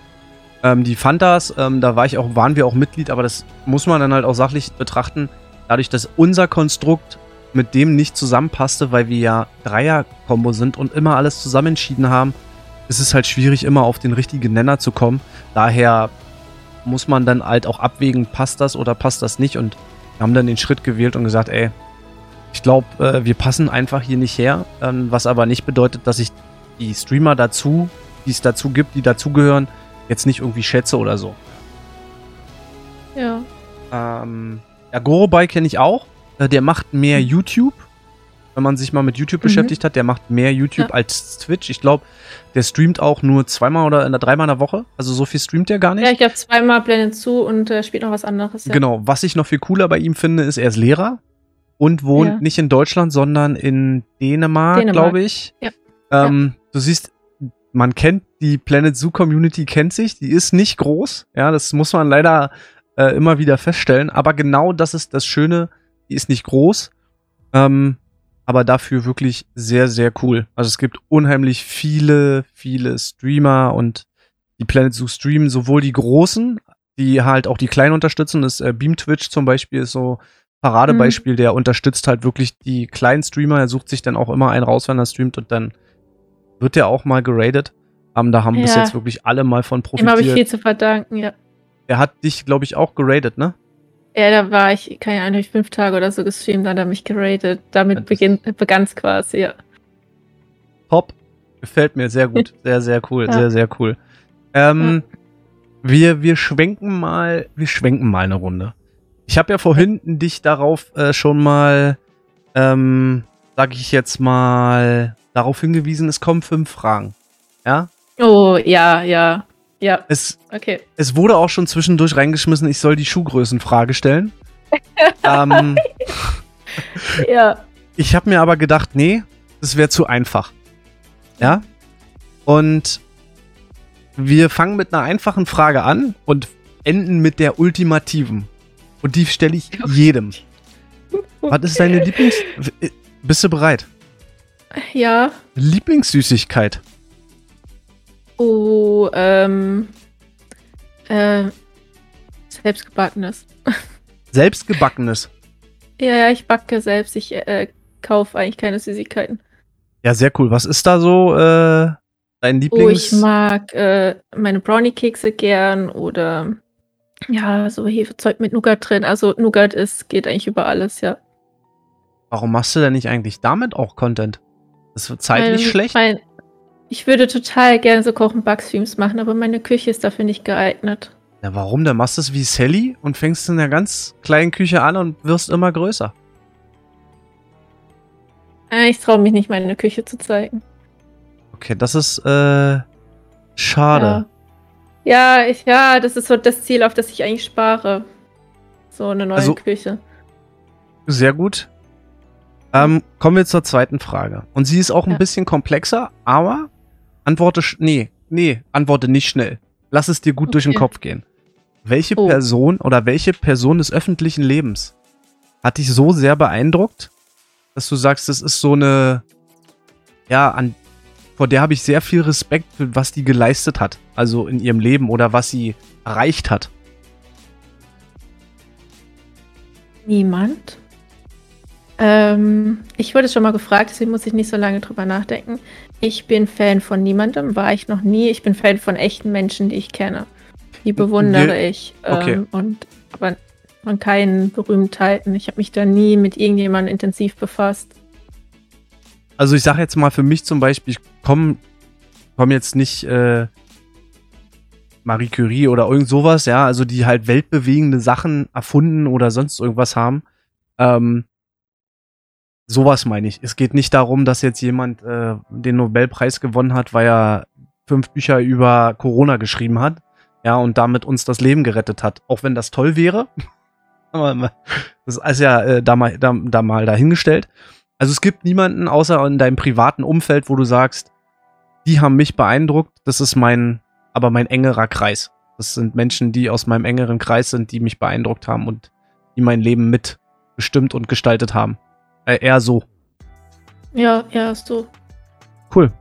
ähm, die fand das. Ähm, da war ich auch, waren wir auch Mitglied, aber das muss man dann halt auch sachlich betrachten. Dadurch, dass unser Konstrukt mit dem nicht zusammenpasste, weil wir ja Dreier-Kombo sind und immer alles zusammen entschieden haben, ist es halt schwierig, immer auf den richtigen Nenner zu kommen. Daher muss man dann halt auch abwägen, passt das oder passt das nicht. Und wir haben dann den Schritt gewählt und gesagt, ey, ich glaube, äh, wir passen einfach hier nicht her. Ähm, was aber nicht bedeutet, dass ich die Streamer dazu, die es dazu gibt, die dazugehören, jetzt nicht irgendwie schätze oder so. Ähm, ja, Gorobei kenne ich auch. Äh, der macht mehr Mhm. YouTube. Wenn man sich mal mit YouTube Mhm. beschäftigt hat, der macht mehr YouTube Ja. als Twitch. Ich glaube, der streamt auch nur zweimal oder in der dreimal in der Woche. Also so viel streamt der gar nicht. Ja, ich glaube zweimal Blenden zu und äh, spielt noch was anderes. Ja. Genau. Was ich noch viel cooler bei ihm finde, ist, er ist Lehrer und wohnt Ja. nicht in Deutschland, sondern in Dänemark, Dänemark. glaube ich. Ja. Ähm, Du siehst, man kennt die Planet Zoo Community, kennt sich. Die ist nicht groß. Ja, das muss man leider äh, immer wieder feststellen. Aber genau das ist das Schöne. Die ist nicht groß. Ähm, aber dafür wirklich sehr, sehr cool. Also es gibt unheimlich viele, viele Streamer und die Planet Zoo streamen sowohl die großen, die halt auch die kleinen unterstützen. Das äh, Beam Twitch zum Beispiel ist so Paradebeispiel, der unterstützt halt wirklich die kleinen Streamer. Er sucht sich dann auch immer einen raus, wenn er streamt und dann wird der auch mal geradet. Ähm, da haben bis Ja. jetzt wirklich alle mal von Ihm habe ich profitiert. viel zu verdanken, ja. Er hat dich, glaube ich, auch geradet, ne? Ja, da war ich, keine Ahnung, ich fünf Tage oder so gestreamt, dann hat er mich geratet. Ja, Damit begann es quasi, ja. Top. Gefällt mir sehr gut. Sehr, sehr cool. Ja. Sehr, sehr cool. Ähm, wir, wir schwenken mal, wir schwenken mal eine Runde. Ich habe ja vorhin dich darauf äh, schon mal, ähm, sag ich jetzt mal, darauf hingewiesen, es kommen fünf Fragen. Ja? Oh, ja, ja. Ja, Es, okay. es wurde auch schon zwischendurch reingeschmissen, ich soll die Schuhgrößenfrage stellen. ähm, Ja. Ich habe mir aber gedacht, nee, das wäre zu einfach. Ja? Und wir fangen mit einer einfachen Frage an und enden mit der ultimativen. Und die stelle ich jedem. Was ist deine Lieblings... Bist du bereit? Ja. Lieblingssüßigkeit. Oh, ähm. Äh. Selbstgebackenes. Selbstgebackenes. Ja, ja, ich backe selbst. Ich äh, kaufe eigentlich keine Süßigkeiten. Ja, sehr cool. Was ist da so äh, dein Oh, Lieblings... ich mag äh, meine Brownie-Kekse gern oder ja, so Hefezeug mit Nougat drin. Also Nougat ist, geht eigentlich über alles, ja. Warum machst du denn nicht eigentlich damit auch Content? Das wird zeitlich Mein- schlecht. Mein, ich würde total gerne so Kochen-Backstreams machen, aber meine Küche ist dafür nicht geeignet. Ja, warum? Dann machst du es wie Sally und fängst in einer ganz kleinen Küche an und wirst immer größer. Äh, Ich traue mich nicht, meine Küche zu zeigen. Okay, das ist äh, schade. Ja. Ja, ich, ja, das ist so das Ziel, auf das ich eigentlich spare. So eine neue Also- Küche. Sehr gut. Ähm, kommen wir zur zweiten Frage. Und sie ist auch ein Ja. bisschen komplexer, aber antworte nee, nee, antworte nicht schnell. Lass es dir gut durch den Okay. Kopf gehen. Welche Oh. Person oder welche Person des öffentlichen Lebens hat dich so sehr beeindruckt, dass du sagst, das ist so eine, ja, an, vor der habe ich sehr viel Respekt, für was die geleistet hat, also in ihrem Leben oder was sie erreicht hat. Niemand. Ähm, ich wurde schon mal gefragt, deswegen muss ich nicht so lange drüber nachdenken. Ich bin Fan von niemandem, war ich noch nie. Ich bin Fan von echten Menschen, die ich kenne. Die bewundere Wir- ich. Ähm, okay. Und aber von keinen Berühmtheiten. Ich habe mich da nie mit irgendjemandem intensiv befasst. Also ich sage jetzt mal für mich zum Beispiel, ich komme komm jetzt nicht äh, Marie Curie oder irgend sowas, ja, also die halt weltbewegende Sachen erfunden oder sonst irgendwas haben. Ähm, sowas meine ich. Es geht nicht darum, dass jetzt jemand äh, den Nobelpreis gewonnen hat, weil er fünf Bücher über Corona geschrieben hat, ja, und damit uns das Leben gerettet hat. Auch wenn das toll wäre. Das ist ja äh, da, mal, da, da mal dahingestellt. Also es gibt niemanden außer in deinem privaten Umfeld, wo du sagst, die haben mich beeindruckt. Das ist mein, aber mein engerer Kreis. Das sind Menschen, die aus meinem engeren Kreis sind, die mich beeindruckt haben und die mein Leben mit bestimmt und gestaltet haben. Äh, eher so. Ja, ja, hast du. Cool.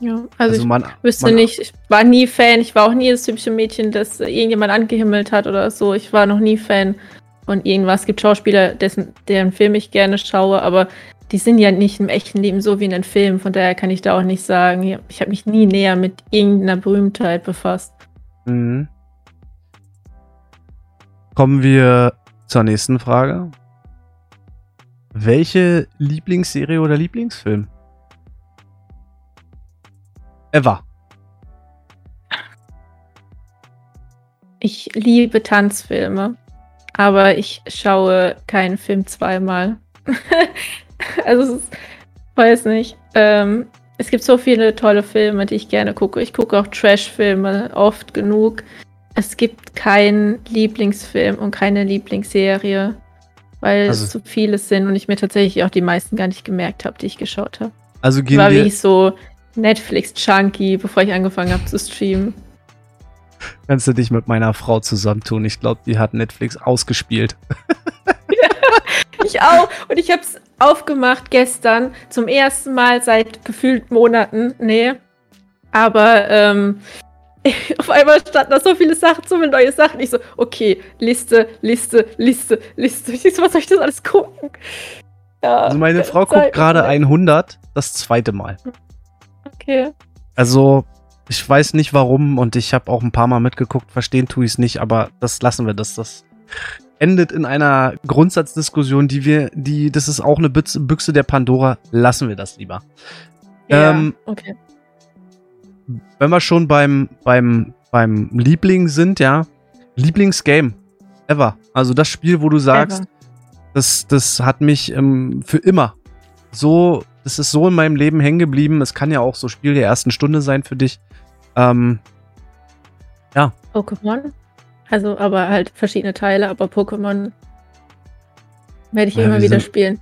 Ja, also, ich man, wüsste man, nicht, ich war nie Fan, ich war auch nie das typische Mädchen, das irgendjemand angehimmelt hat oder so. Ich war noch nie Fan von irgendwas. Es gibt Schauspieler, dessen, deren Film ich gerne schaue, aber die sind ja nicht im echten Leben so wie in den Filmen. Von daher kann ich da auch nicht sagen, ich habe mich nie näher mit irgendeiner Berühmtheit befasst. Mhm. Kommen wir zur nächsten Frage. Welche Lieblingsserie oder Lieblingsfilm? Ever. Ich liebe Tanzfilme, aber ich schaue keinen Film zweimal. also, ist, weiß nicht. Ähm, es gibt so viele tolle Filme, die ich gerne gucke. Ich gucke auch Trash-Filme oft genug. Es gibt keinen Lieblingsfilm und keine Lieblingsserie, weil also, es zu viele sind und ich mir tatsächlich auch die meisten gar nicht gemerkt habe, die ich geschaut habe. Also gehen War wir wie ich so Netflix-Junkie, bevor ich angefangen habe zu streamen. Kannst du dich mit meiner Frau zusammentun? Ich glaube, die hat Netflix ausgespielt. ja, ich auch. Und ich habe es aufgemacht gestern zum ersten Mal seit gefühlt Monaten. Nee. Aber ähm, auf einmal standen da so viele Sachen, so viele neue Sachen. Ich so, okay, Liste, Liste, Liste, Liste. Ich so, was soll ich das alles gucken? Ja, also meine Frau guckt gerade 100, das zweite Mal. Okay. Also ich weiß nicht warum und ich habe auch ein paar Mal mitgeguckt, verstehen tue ich es nicht, aber das lassen wir das. Das endet in einer Grundsatzdiskussion, die wir, die, das ist auch eine Büchse der Pandora, lassen wir das lieber. Ja, ähm, okay. Wenn wir schon beim, beim, beim Liebling sind, ja, Lieblingsgame ever. Also das Spiel, wo du sagst, das, das hat mich ähm, für immer so, das ist so in meinem Leben hängen geblieben. Es kann ja auch so Spiel der ersten Stunde sein für dich. Ähm, ja. Pokémon? Also, aber halt verschiedene Teile, aber Pokémon werde ich ja, immer wieder sind, spielen.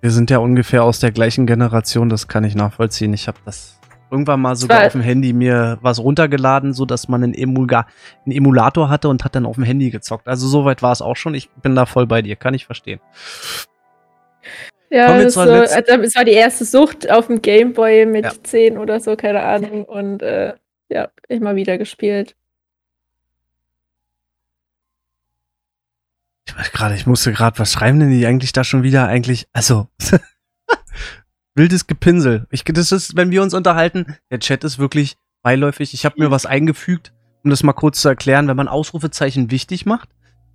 Wir sind ja ungefähr aus der gleichen Generation, das kann ich nachvollziehen. Ich habe das irgendwann mal sogar auf dem Handy mir was runtergeladen, so dass man einen, Emulga, einen Emulator hatte und hat dann auf dem Handy gezockt. Also soweit war es auch schon. Ich bin da voll bei dir, kann ich verstehen. Ja, das, so, also das war die erste Sucht auf dem Gameboy mit ja. 10 oder so, keine Ahnung. Und äh, ja, immer wieder gespielt. Ich weiß gerade, ich musste gerade, was schreiben denn die eigentlich da schon wieder eigentlich? Also, wildes Gepinsel. Ich, das ist, wenn wir uns unterhalten, der Chat ist wirklich beiläufig. Ich habe mir was eingefügt, um das mal kurz zu erklären. Wenn man Ausrufezeichen wichtig macht,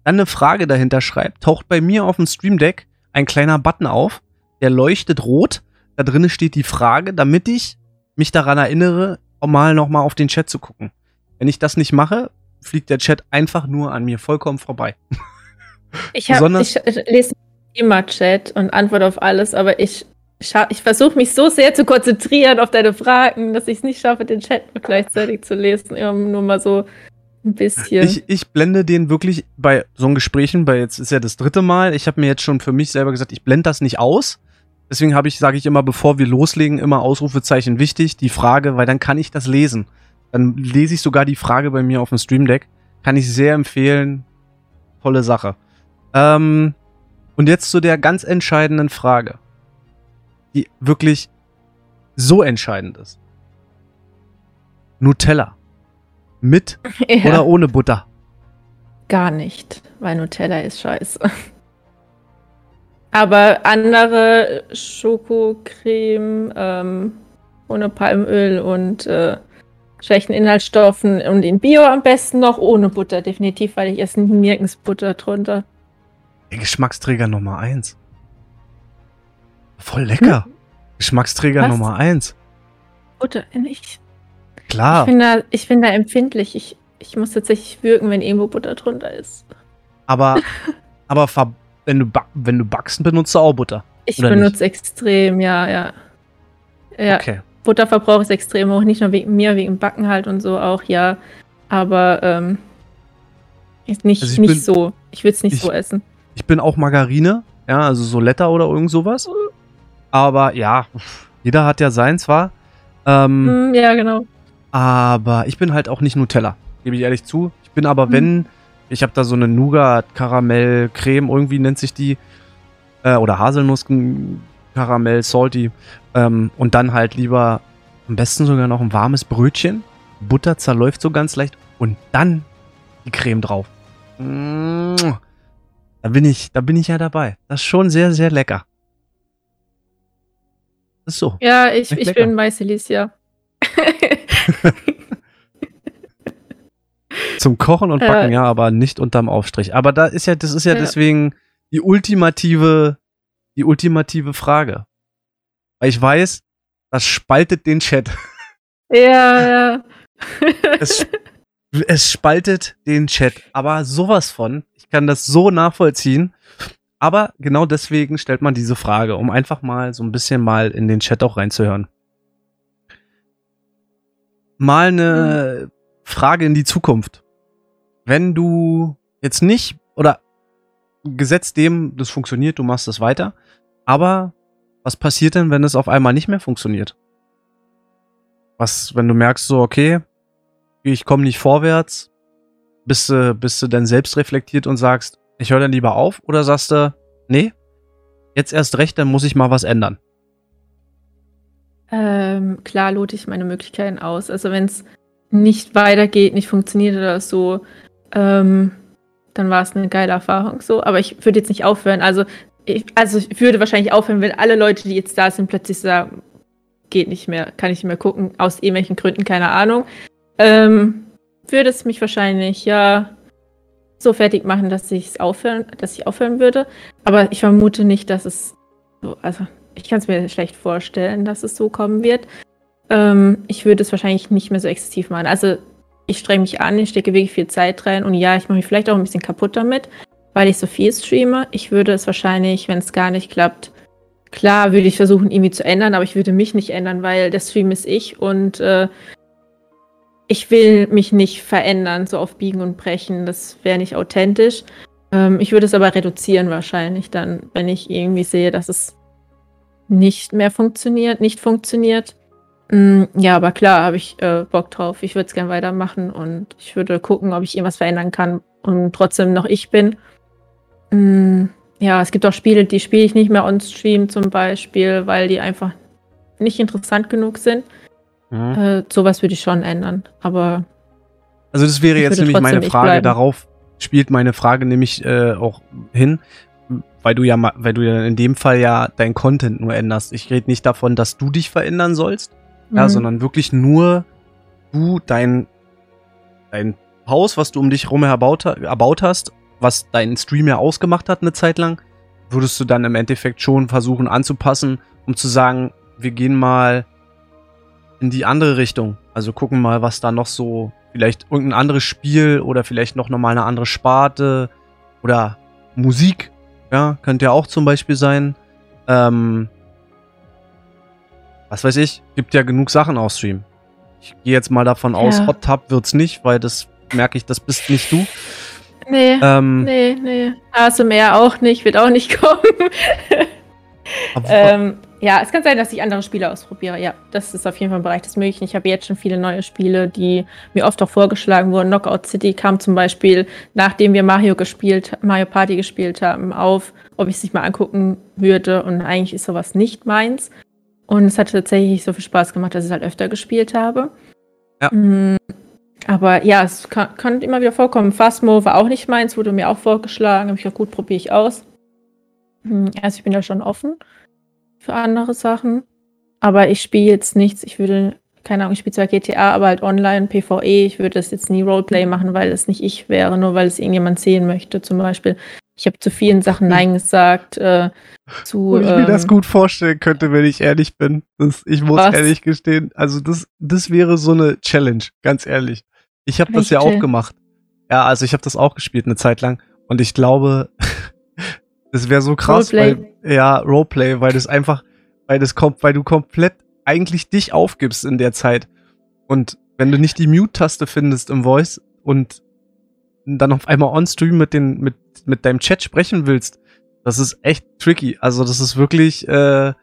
dann eine Frage dahinter schreibt, taucht bei mir auf dem Stream Deck ein kleiner Button auf, der leuchtet rot. Da drinnen steht die Frage, damit ich mich daran erinnere, um mal nochmal auf den Chat zu gucken. Wenn ich das nicht mache, fliegt der Chat einfach nur an mir vollkommen vorbei. Ich, hab, ich lese immer Chat und antworte auf alles, aber ich, ich versuche mich so sehr zu konzentrieren auf deine Fragen, dass ich es nicht schaffe, den Chat gleichzeitig zu lesen. Immer nur mal so ein bisschen. Ich, ich blende den wirklich bei so einem Gesprächen, bei jetzt ist ja das dritte Mal, ich habe mir jetzt schon für mich selber gesagt, ich blende das nicht aus. Deswegen habe ich, sage ich immer, bevor wir loslegen, immer Ausrufezeichen wichtig, die Frage, weil dann kann ich das lesen. Dann lese ich sogar die Frage bei mir auf dem Stream Deck. Kann ich sehr empfehlen. Tolle Sache. Ähm, und jetzt zu der ganz entscheidenden Frage, die wirklich so entscheidend ist. Nutella. Mit ja. oder ohne Butter? Gar nicht, weil Nutella ist scheiße. Aber andere Schokocreme ähm, ohne Palmöl und äh, schlechten Inhaltsstoffen und in Bio am besten noch ohne Butter, definitiv, weil ich esse nirgends Butter drunter. Der Geschmacksträger Nummer 1. Voll lecker. Hm? Geschmacksträger Was? Nummer 1. Butter, nicht. Klar. Ich bin da, ich bin da empfindlich. Ich, ich muss tatsächlich wirken, wenn irgendwo Butter drunter ist. Aber, aber wenn du, wenn du backst, benutzt du auch Butter. Ich benutze nicht? extrem, ja, ja. Ja. Okay. Butterverbrauch ist extrem hoch, nicht nur wegen mir, wegen Backen halt und so auch, ja. Aber ähm, ist nicht, also nicht bin, so. Ich will es nicht ich, so essen. Ich bin auch Margarine, ja, also so Letter oder irgend sowas. Aber ja, jeder hat ja sein zwar. Ähm, mm, ja, genau. Aber ich bin halt auch nicht Nutella, gebe ich ehrlich zu. Ich bin aber, mhm. wenn, ich habe da so eine Nougat-Karamell-Creme, irgendwie nennt sich die, äh, oder Haselnuss-Karamell, Salty. Ähm, und dann halt lieber am besten sogar noch ein warmes Brötchen. Butter zerläuft so ganz leicht und dann die Creme drauf. Da bin ich, da bin ich ja dabei. Das ist schon sehr, sehr lecker. Das ist so. Ja, ich, ich bin Weißelis, ja. Zum Kochen und Backen, äh, ja, aber nicht unterm Aufstrich. Aber da ist ja, das ist ja, ja, deswegen die ultimative, die ultimative Frage. Weil ich weiß, das spaltet den Chat. Ja, ja. es, Es spaltet den Chat, aber sowas von. Ich kann das so nachvollziehen. Aber genau deswegen stellt man diese Frage, um einfach mal so ein bisschen mal in den Chat auch reinzuhören. Mal eine Frage in die Zukunft. Wenn du jetzt nicht, oder gesetzt dem, das funktioniert, du machst das weiter, aber was passiert denn, wenn es auf einmal nicht mehr funktioniert? Was, wenn du merkst so, okay, ich komme nicht vorwärts, bist du, bist du dann selbst reflektiert und sagst, ich höre dann lieber auf oder sagst du, nee, jetzt erst recht, dann muss ich mal was ändern? Ähm, klar lote ich meine Möglichkeiten aus. Also wenn es nicht weitergeht, nicht funktioniert oder so, ähm, dann war es eine geile Erfahrung so. Aber ich würde jetzt nicht aufhören. Also ich, also ich würde wahrscheinlich aufhören, wenn alle Leute, die jetzt da sind, plötzlich sagen, geht nicht mehr, kann ich nicht mehr gucken, aus irgendwelchen Gründen, keine Ahnung. Ähm, würde es mich wahrscheinlich ja so fertig machen, dass ich aufhören, dass ich aufhören würde. Aber ich vermute nicht, dass es so, also ich kann es mir schlecht vorstellen, dass es so kommen wird. Ähm, ich würde es wahrscheinlich nicht mehr so exzessiv machen. Also ich strenge mich an, ich stecke wirklich viel Zeit rein und ja, ich mache mich vielleicht auch ein bisschen kaputt damit, weil ich so viel streame. Ich würde es wahrscheinlich, wenn es gar nicht klappt, klar würde ich versuchen, irgendwie zu ändern, aber ich würde mich nicht ändern, weil der Stream ist ich und äh, ich will mich nicht verändern, so auf Biegen und Brechen. Das wäre nicht authentisch. Ähm, ich würde es aber reduzieren wahrscheinlich dann, wenn ich irgendwie sehe, dass es nicht mehr funktioniert, nicht funktioniert. Mm, ja, aber klar, habe ich äh, Bock drauf. Ich würde es gerne weitermachen und ich würde gucken, ob ich irgendwas verändern kann und trotzdem noch ich bin. Mm, ja, es gibt auch Spiele, die spiele ich nicht mehr on Stream zum Beispiel, weil die einfach nicht interessant genug sind. Mhm. Äh, sowas würde ich schon ändern, aber. Also, das wäre jetzt nämlich meine Frage. Darauf spielt meine Frage nämlich äh, auch hin, weil du ja, weil du ja in dem Fall ja dein Content nur änderst. Ich rede nicht davon, dass du dich verändern sollst, mhm. ja, sondern wirklich nur du dein, dein Haus, was du um dich herum erbaut, erbaut hast, was deinen Stream ja ausgemacht hat eine Zeit lang, würdest du dann im Endeffekt schon versuchen anzupassen, um zu sagen, wir gehen mal in die andere Richtung. Also gucken mal, was da noch so, vielleicht irgendein anderes Spiel oder vielleicht noch mal eine andere Sparte oder Musik, ja, könnte ja auch zum Beispiel sein. Ähm, was weiß ich, gibt ja genug Sachen auf Stream. Ich gehe jetzt mal davon ja. aus, Hot Tub wird's nicht, weil das merke ich, das bist nicht du. Nee, ähm, nee, nee. ASMR auch nicht, wird auch nicht kommen. ähm, ja, es kann sein, dass ich andere Spiele ausprobiere. Ja, das ist auf jeden Fall ein Bereich des Möglichen. Ich habe jetzt schon viele neue Spiele, die mir oft auch vorgeschlagen wurden. Knockout City kam zum Beispiel, nachdem wir Mario gespielt, Mario Party gespielt haben, auf, ob ich es sich mal angucken würde. Und eigentlich ist sowas nicht meins. Und es hat tatsächlich so viel Spaß gemacht, dass ich es halt öfter gespielt habe. Ja. Mhm. Aber ja, es kann, kann, immer wieder vorkommen. Phasmo war auch nicht meins, wurde mir auch vorgeschlagen. Habe ich gesagt, gut, probiere ich aus. Hm, also ich bin da schon offen für andere Sachen. Aber ich spiele jetzt nichts. Ich würde, keine Ahnung, ich spiele zwar GTA, aber halt online, PvE. Ich würde das jetzt nie Roleplay machen, weil es nicht ich wäre, nur weil es irgendjemand sehen möchte, zum Beispiel. Ich habe zu vielen Sachen Nein gesagt. Äh, zu, Und ich ähm, mir das gut vorstellen könnte, wenn ich ehrlich bin. Das, ich muss was? ehrlich gestehen, also das, das wäre so eine Challenge, ganz ehrlich. Ich habe das ja auch gemacht. Ja, also ich habe das auch gespielt eine Zeit lang. Und ich glaube, das wäre so krass, Roleplay. weil, ja, Roleplay, weil das einfach, weil das kommt, weil du komplett eigentlich dich aufgibst in der Zeit. Und wenn du nicht die Mute-Taste findest im Voice und dann auf einmal on-stream mit den, mit, mit deinem Chat sprechen willst, das ist echt tricky. Also das ist wirklich, äh,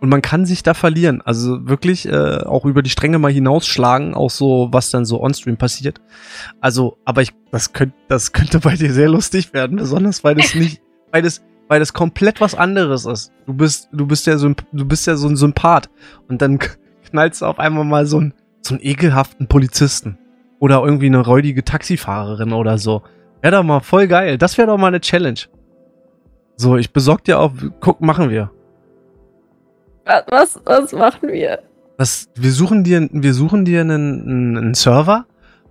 und man kann sich da verlieren. Also wirklich äh, auch über die Stränge mal hinausschlagen, auch so, was dann so on-stream passiert. Also, aber ich, das könnte, das könnte bei dir sehr lustig werden, besonders weil es nicht, weil es, weil es komplett was anderes ist. Du bist, du bist ja so ein, du bist ja so ein Sympath. Und dann knallst du auf einmal mal so, ein, so einen ekelhaften Polizisten. Oder irgendwie eine räudige Taxifahrerin oder so. Wäre doch mal voll geil. Das wäre doch mal eine Challenge. So, ich besorg dir auch, guck, machen wir. Was, was machen wir? Was, wir suchen dir, wir suchen dir einen, einen Server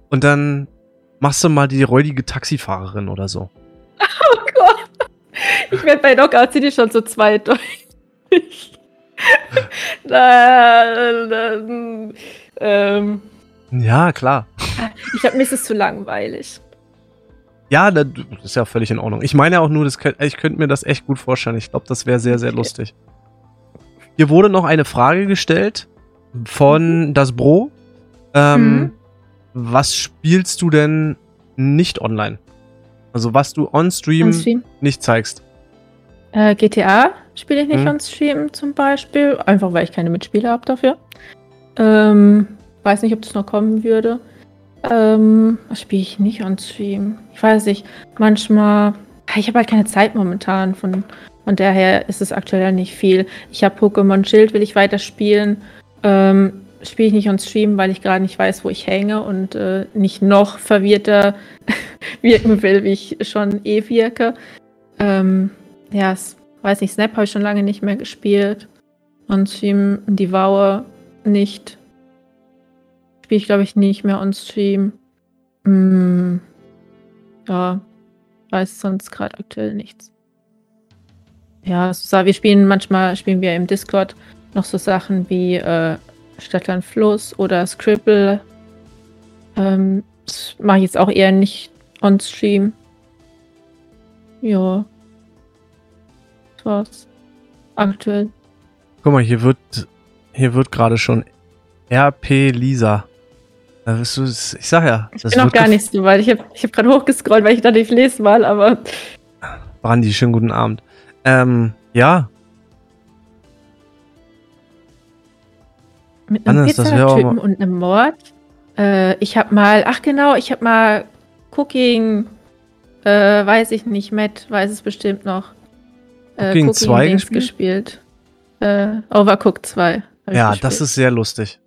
und dann machst du mal die räudige Taxifahrerin oder so. Oh Gott. Ich werde bei Knockout City schon so zweideutig. da, da, ähm, Ja, klar. Ich glaube, mir ist es zu langweilig. Ja, das ist ja völlig in Ordnung. Ich meine ja auch nur, das könnt, ich könnte mir das echt gut vorstellen. Ich glaube, das wäre sehr, sehr Okay. lustig. Hier wurde noch eine Frage gestellt von das Bro. Ähm, Mhm. Was spielst du denn nicht online? Also was du on Stream On nicht zeigst. Äh, GTA spiele ich nicht Hm. on Stream zum Beispiel. Einfach weil ich keine Mitspieler habe dafür. Ähm, weiß nicht, ob das noch kommen würde. Ähm, was spiele ich nicht on Stream? Ich weiß nicht. Manchmal. Ich habe halt keine Zeit momentan. Von, von daher ist es aktuell nicht viel. Ich habe Pokémon Schild, will ich weiterspielen. Ähm, spiele ich nicht on Stream, weil ich gerade nicht weiß, wo ich hänge und äh, nicht noch verwirrter wirken will, wie ich schon eh wirke. Ähm, ja, weiß nicht, Snap habe ich schon lange nicht mehr gespielt. On Stream, Devour nicht. Spiele ich, glaube ich, nicht mehr on Stream. Mm, ja, weiß sonst gerade aktuell nichts. Ja, so, wir spielen manchmal, spielen wir im Discord noch so Sachen wie äh, Stadtland Fluss oder Scribble. Ähm, das mache ich jetzt auch eher nicht on Stream. Ja. Das war's. Aktuell. Guck mal, hier wird hier wird gerade schon RP Lisa. Da du, ich sag ja, Ich das bin noch gar nicht so weit. Ich habe ich hab gerade hochgescrollt, weil ich dachte, ich lese mal, aber Brandi, schönen guten Abend. Ähm, ja, mit einem Pizzatypen und einem Mord. Äh, ich habe mal, ach genau, ich habe mal Cooking, äh, weiß ich nicht, Matt weiß es bestimmt noch. Äh, Cooking 2 Dings gespielt? gespielt. Äh, Overcooked 2. hab ich ja, das ist sehr lustig.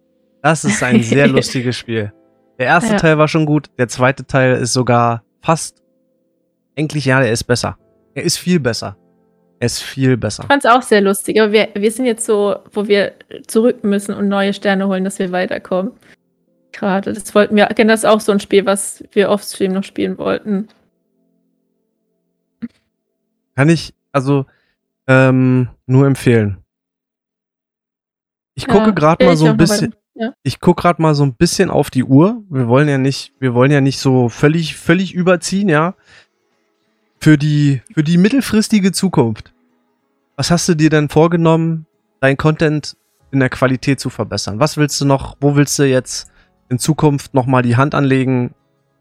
Das ist ein sehr lustiges Spiel. Der erste Ja. Teil war schon gut, der zweite Teil ist sogar fast, eigentlich ja, der ist besser. Er ist viel besser. Er ist viel besser. Ich fand es auch sehr lustig, aber wir, wir sind jetzt so, wo wir zurück müssen und neue Sterne holen, dass wir weiterkommen. Gerade, das wollten wir, genau, das ist auch so ein Spiel, was wir offstream noch spielen wollten. Kann ich, also, ähm, nur empfehlen. Ich gucke Ja, gerade mal so ein bisschen, Ja. ich gucke gerade mal so ein bisschen auf die Uhr. Wir wollen ja nicht, wir wollen ja nicht so völlig, völlig überziehen, ja. Für die, für die mittelfristige Zukunft. Was hast du dir denn vorgenommen, dein Content in der Qualität zu verbessern? Was willst du noch, wo willst du jetzt in Zukunft nochmal die Hand anlegen?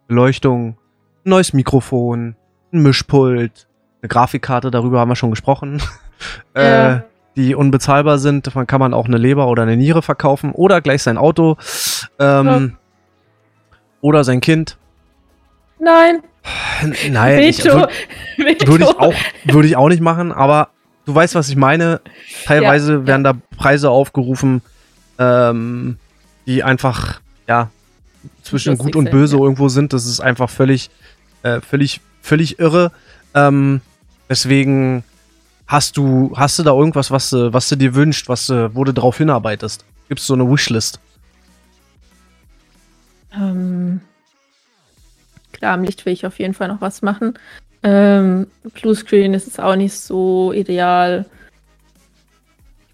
Beleuchtung, ein neues Mikrofon, ein Mischpult, eine Grafikkarte, darüber haben wir schon gesprochen. Ja. äh, die unbezahlbar sind. Davon kann man auch eine Leber oder eine Niere verkaufen oder gleich sein Auto ähm, oder sein Kind. Nein, Nein, ich, würd- Veto. würde ich auch würde ich auch nicht machen, aber du weißt, was ich meine. Teilweise Ja, werden da Preise aufgerufen, ähm, die einfach ja zwischen gut und sind, böse ja. irgendwo sind. Das ist einfach völlig äh, völlig völlig irre. Ähm, deswegen hast du hast du da irgendwas, was du was du dir wünscht, was wo du drauf hinarbeitest? Gibt's so eine Wishlist? Ähm, klar, am Licht will ich auf jeden Fall noch was machen. Ähm, Bluescreen ist es auch nicht so ideal.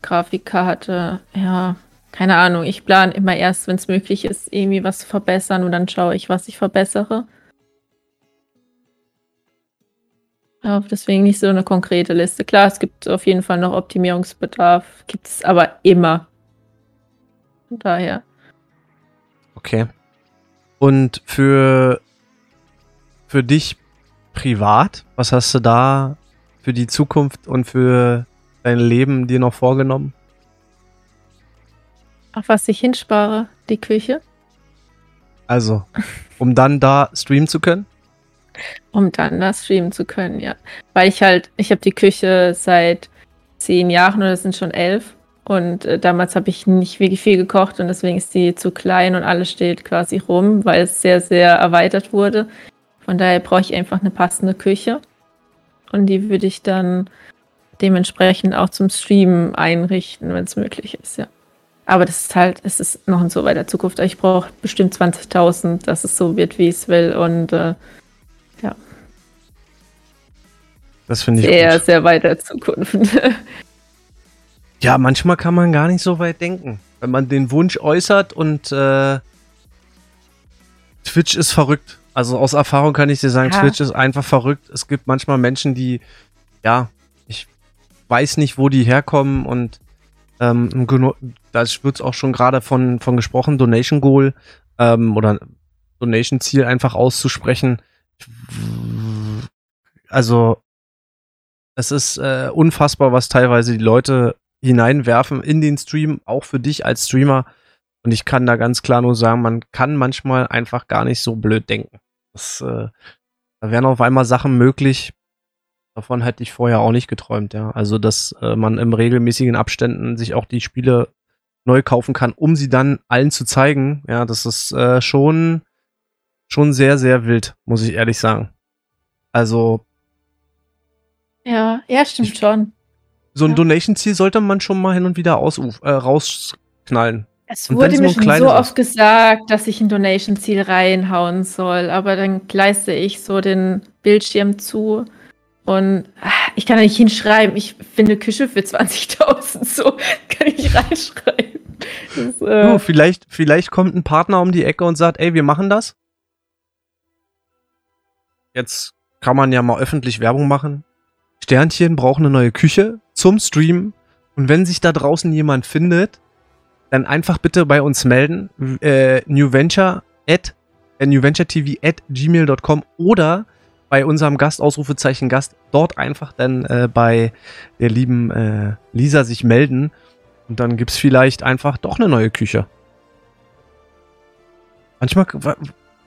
Grafikkarte, ja, keine Ahnung. Ich plane immer erst, wenn es möglich ist, irgendwie was zu verbessern und dann schaue ich, was ich verbessere. Ja, deswegen nicht so eine konkrete Liste. Klar, es gibt auf jeden Fall noch Optimierungsbedarf, gibt es aber immer. Von daher. Okay. Und für, für dich privat, was hast du da für die Zukunft und für dein Leben dir noch vorgenommen? Auf was ich hinspare, die Küche. Also, um dann da streamen zu können? Um dann das streamen zu können, ja. Weil ich halt, ich habe die Küche seit zehn Jahren oder es sind schon elf. Und äh, damals habe ich nicht wirklich viel gekocht und deswegen ist die zu klein und alles steht quasi rum, weil es sehr, sehr erweitert wurde. Von daher brauche ich einfach eine passende Küche. Und die würde ich dann dementsprechend auch zum Streamen einrichten, wenn es möglich ist, ja. Aber das ist halt, es ist noch in so weiter Zukunft. Ich brauche bestimmt 20.000, dass es so wird, wie ich es will. Und äh, Das finde ich sehr, gut. sehr weiter Zukunft. Ja, manchmal kann man gar nicht so weit denken. Wenn man den Wunsch äußert und äh, Twitch ist verrückt. Also aus Erfahrung kann ich dir sagen, ja. Twitch ist einfach verrückt. Es gibt manchmal Menschen, die, ja, ich weiß nicht, wo die herkommen und ähm, da wird auch schon gerade von, von gesprochen, Donation Goal ähm, oder Donation Ziel einfach auszusprechen. Also es ist äh, unfassbar, was teilweise die Leute hineinwerfen in den Stream, auch für dich als Streamer. Und ich kann da ganz klar nur sagen, man kann manchmal einfach gar nicht so blöd denken. Das, äh, da wären auf einmal Sachen möglich, davon hätte ich vorher auch nicht geträumt, ja. Also, dass äh, man im regelmäßigen Abständen sich auch die Spiele neu kaufen kann, um sie dann allen zu zeigen. Ja, das ist äh, schon, schon sehr, sehr wild, muss ich ehrlich sagen. Also. Ja, ja, stimmt schon. So ein ja. Donation-Ziel sollte man schon mal hin und wieder aus, äh, rausknallen. Es wurde mir schon so oft gesagt, dass ich ein Donation-Ziel reinhauen soll, aber dann gleiste ich so den Bildschirm zu und ach, ich kann da nicht hinschreiben, ich finde Küche für 20.000, so kann ich reinschreiben. Das, äh du, vielleicht, vielleicht kommt ein Partner um die Ecke und sagt, ey, wir machen das. Jetzt kann man ja mal öffentlich Werbung machen. Sternchen braucht eine neue Küche zum Stream. Und wenn sich da draußen jemand findet, dann einfach bitte bei uns melden. Äh, newventure at äh, newventuretv at gmail.com oder bei unserem Gast, Ausrufezeichen Gast, dort einfach dann äh, bei der lieben äh, Lisa sich melden. Und dann gibt es vielleicht einfach doch eine neue Küche. Manchmal,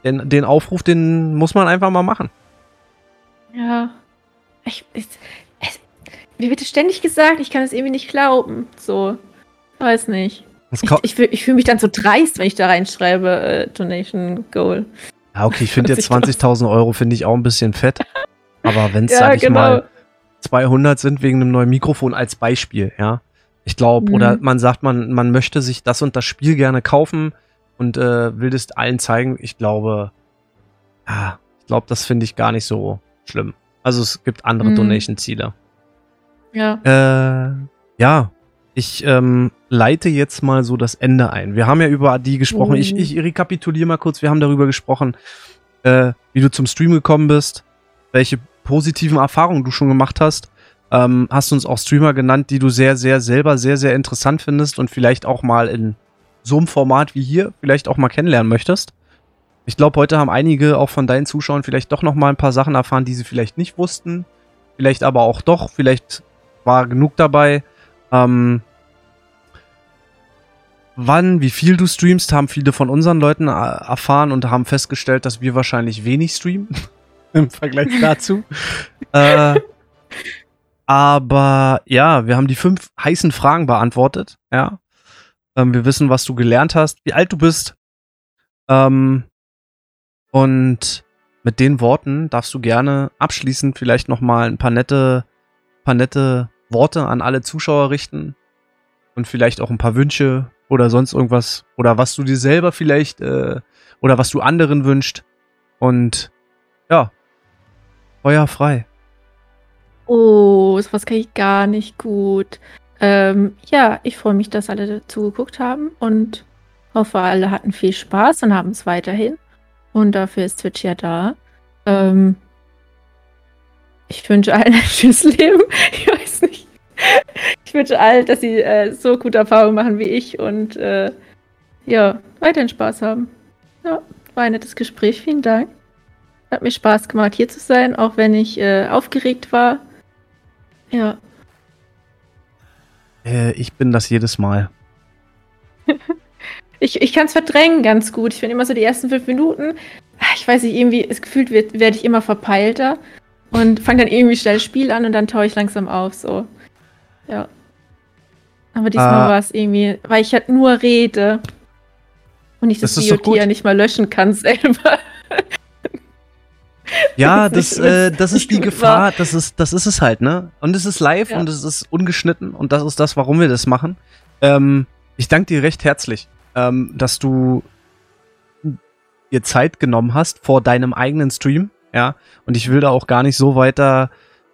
den, den Aufruf, den muss man einfach mal machen. Ja. Ich, ich, ich, mir wird ständig gesagt, ich kann es irgendwie nicht glauben. So. Weiß nicht. Ich, ich, ich fühle mich dann so dreist, wenn ich da reinschreibe, äh, Donation Goal. Ja, okay, ich finde jetzt 20.000 Euro finde ich auch ein bisschen fett. Aber wenn es, ja, sag ich genau. mal, 200 sind wegen einem neuen Mikrofon als Beispiel, ja. Ich glaube, mhm. oder man sagt, man, man möchte sich das und das Spiel gerne kaufen und äh, will es allen zeigen. Ich glaube, ja, ich glaube, das finde ich gar nicht so schlimm. Also es gibt andere mhm. Donation-Ziele. Ja. Äh, ja, ich ähm, leite jetzt mal so das Ende ein. Wir haben ja über die gesprochen. Mhm. Ich, ich rekapituliere mal kurz. Wir haben darüber gesprochen, äh, wie du zum Stream gekommen bist, welche positiven Erfahrungen du schon gemacht hast. Ähm, hast uns auch Streamer genannt, die du sehr, sehr selber sehr, sehr interessant findest und vielleicht auch mal in so einem Format wie hier vielleicht auch mal kennenlernen möchtest. Ich glaube, heute haben einige auch von deinen Zuschauern vielleicht doch noch mal ein paar Sachen erfahren, die sie vielleicht nicht wussten. Vielleicht aber auch doch. Vielleicht war genug dabei. Ähm, wann, wie viel du streamst, haben viele von unseren Leuten erfahren und haben festgestellt, dass wir wahrscheinlich wenig streamen im Vergleich dazu. äh, aber ja, wir haben die fünf heißen Fragen beantwortet. Ja, ähm, wir wissen, was du gelernt hast, wie alt du bist. Ähm, und mit den Worten darfst du gerne abschließend vielleicht noch mal ein paar nette, paar nette Worte an alle Zuschauer richten und vielleicht auch ein paar Wünsche oder sonst irgendwas oder was du dir selber vielleicht äh, oder was du anderen wünscht und ja, Feuer frei. Oh, sowas kann ich gar nicht gut. Ähm, ja, ich freue mich, dass alle zugeguckt haben und hoffe, alle hatten viel Spaß und haben es weiterhin. Und dafür ist Twitch ja da. Ähm, ich wünsche allen ein schönes Leben. Ich weiß nicht. Ich wünsche allen, dass sie äh, so gute Erfahrungen machen wie ich und äh, ja, weiterhin Spaß haben. Ja, war ein nettes Gespräch. Vielen Dank. Hat mir Spaß gemacht, hier zu sein, auch wenn ich äh, aufgeregt war. Ja. Äh, ich bin das jedes Mal. Ich ich kann es verdrängen ganz gut. Ich finde immer so die ersten fünf Minuten, ich weiß nicht, irgendwie, es gefühlt wird, werde ich immer verpeilter und fange dann irgendwie schnell das Spiel an und dann taue ich langsam auf. So. Ja. Aber diesmal ah. war es irgendwie, weil ich halt nur rede und ich das, das BOT ja nicht mal löschen kann selber. Ja, das, äh, das ist die Gefahr, das ist, das ist es halt, ne? Und es ist live ja. und es ist ungeschnitten und das ist das, warum wir das machen. Ähm, ich danke dir recht herzlich, ähm, dass du dir Zeit genommen hast vor deinem eigenen Stream, ja. Und ich will da auch gar nicht so weiter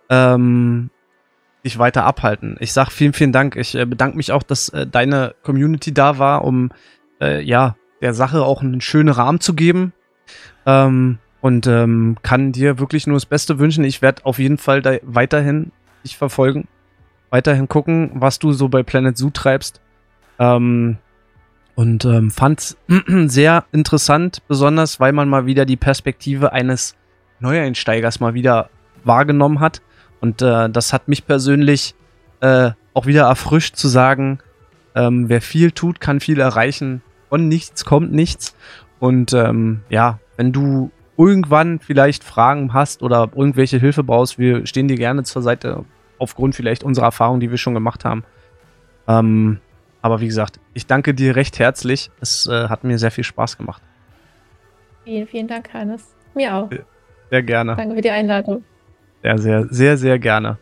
ähm, dich weiter abhalten. Ich sag vielen, vielen Dank. Ich äh, bedanke mich auch, dass äh, deine Community da war, um äh, ja der Sache auch einen schönen Rahmen zu geben. Ähm, und ähm, kann dir wirklich nur das Beste wünschen. Ich werde auf jeden Fall da weiterhin dich verfolgen, weiterhin gucken, was du so bei Planet Zoo treibst. Ähm, und ähm, fand sehr interessant, besonders weil man mal wieder die Perspektive eines Neueinsteigers mal wieder wahrgenommen hat. Und äh, das hat mich persönlich äh, auch wieder erfrischt zu sagen, ähm, wer viel tut, kann viel erreichen. Von nichts kommt nichts. Und ähm, ja, wenn du irgendwann vielleicht Fragen hast oder irgendwelche Hilfe brauchst, wir stehen dir gerne zur Seite, aufgrund vielleicht unserer Erfahrungen, die wir schon gemacht haben. Ähm, aber wie gesagt, ich danke dir recht herzlich. Es äh, hat mir sehr viel Spaß gemacht. Vielen, vielen Dank, Hannes. Mir auch. Sehr gerne. Danke für die Einladung. Sehr, sehr, sehr, sehr gerne.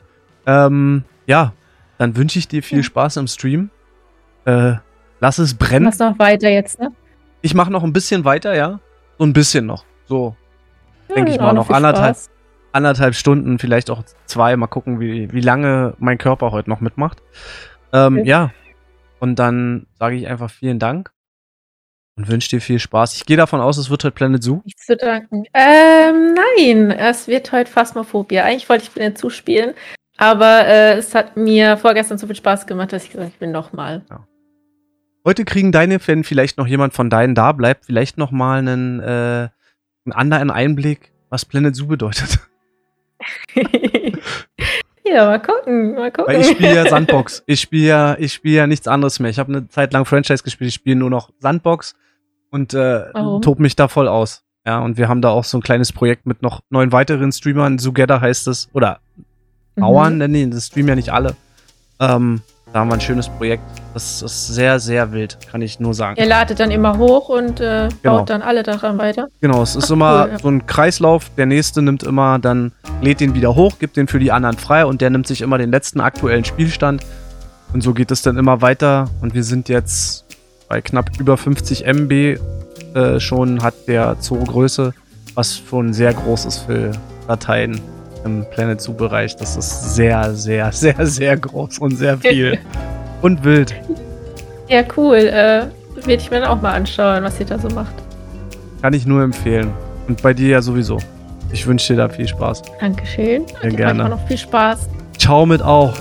Ähm, ja, dann wünsche ich dir viel Spaß im Stream. Äh, lass es brennen. Du machst noch weiter jetzt, ne? Ich mache noch ein bisschen weiter, ja. So ein bisschen noch. So, ja, denke ich mal, noch anderthalb, anderthalb Stunden, vielleicht auch zwei. Mal gucken, wie, wie lange mein Körper heute noch mitmacht. Ähm, okay. Ja, und dann sage ich einfach vielen Dank und wünsche dir viel Spaß. Ich gehe davon aus, es wird heute Planet Zoo. Nichts zu danken. Ähm, nein, es wird heute Phasmophobia. Eigentlich wollte ich Planet Zoo spielen, aber äh, es hat mir vorgestern so viel Spaß gemacht, dass ich gesagt habe, ich bin nochmal. Ja. Heute kriegen deine, wenn vielleicht noch jemand von deinen da bleibt, vielleicht nochmal einen, äh, einen anderen Einblick, was Planet Zoo bedeutet. Ja, mal gucken, mal gucken. Weil ich spiele ja Sandbox. Ich spiele ja, ich spiele ja nichts anderes mehr. Ich habe eine Zeit lang Franchise gespielt, ich spiele nur noch Sandbox und äh, tob mich da voll aus. Ja, und wir haben da auch so ein kleines Projekt mit noch neun weiteren Streamern. Together heißt es. Oder Bauern, mhm. nee, das streamen ja nicht alle. Ähm, da haben wir ein schönes Projekt. Das ist sehr, sehr wild, kann ich nur sagen. Ihr ladet dann immer hoch und äh, genau. baut dann alle daran weiter. Genau, es ist Ach, immer cool, so ein Kreislauf. Der nächste nimmt immer, dann lädt den wieder hoch, gibt den für die anderen frei und der nimmt sich immer den letzten aktuellen Spielstand. Und so geht es dann immer weiter. Und wir sind jetzt bei knapp über 50 MB äh, schon, hat der Zoo Größe, was schon sehr groß ist für Dateien im Planet Zoo-Bereich. Das ist sehr, sehr, sehr, sehr groß und sehr viel. und wild. Ja, cool. Äh, Werde ich mir dann auch mal anschauen, was ihr da so macht. Kann ich nur empfehlen. Und bei dir ja sowieso. Ich wünsche dir da viel Spaß. Dankeschön. Sehr gerne. noch viel Spaß. Ciao mit auch.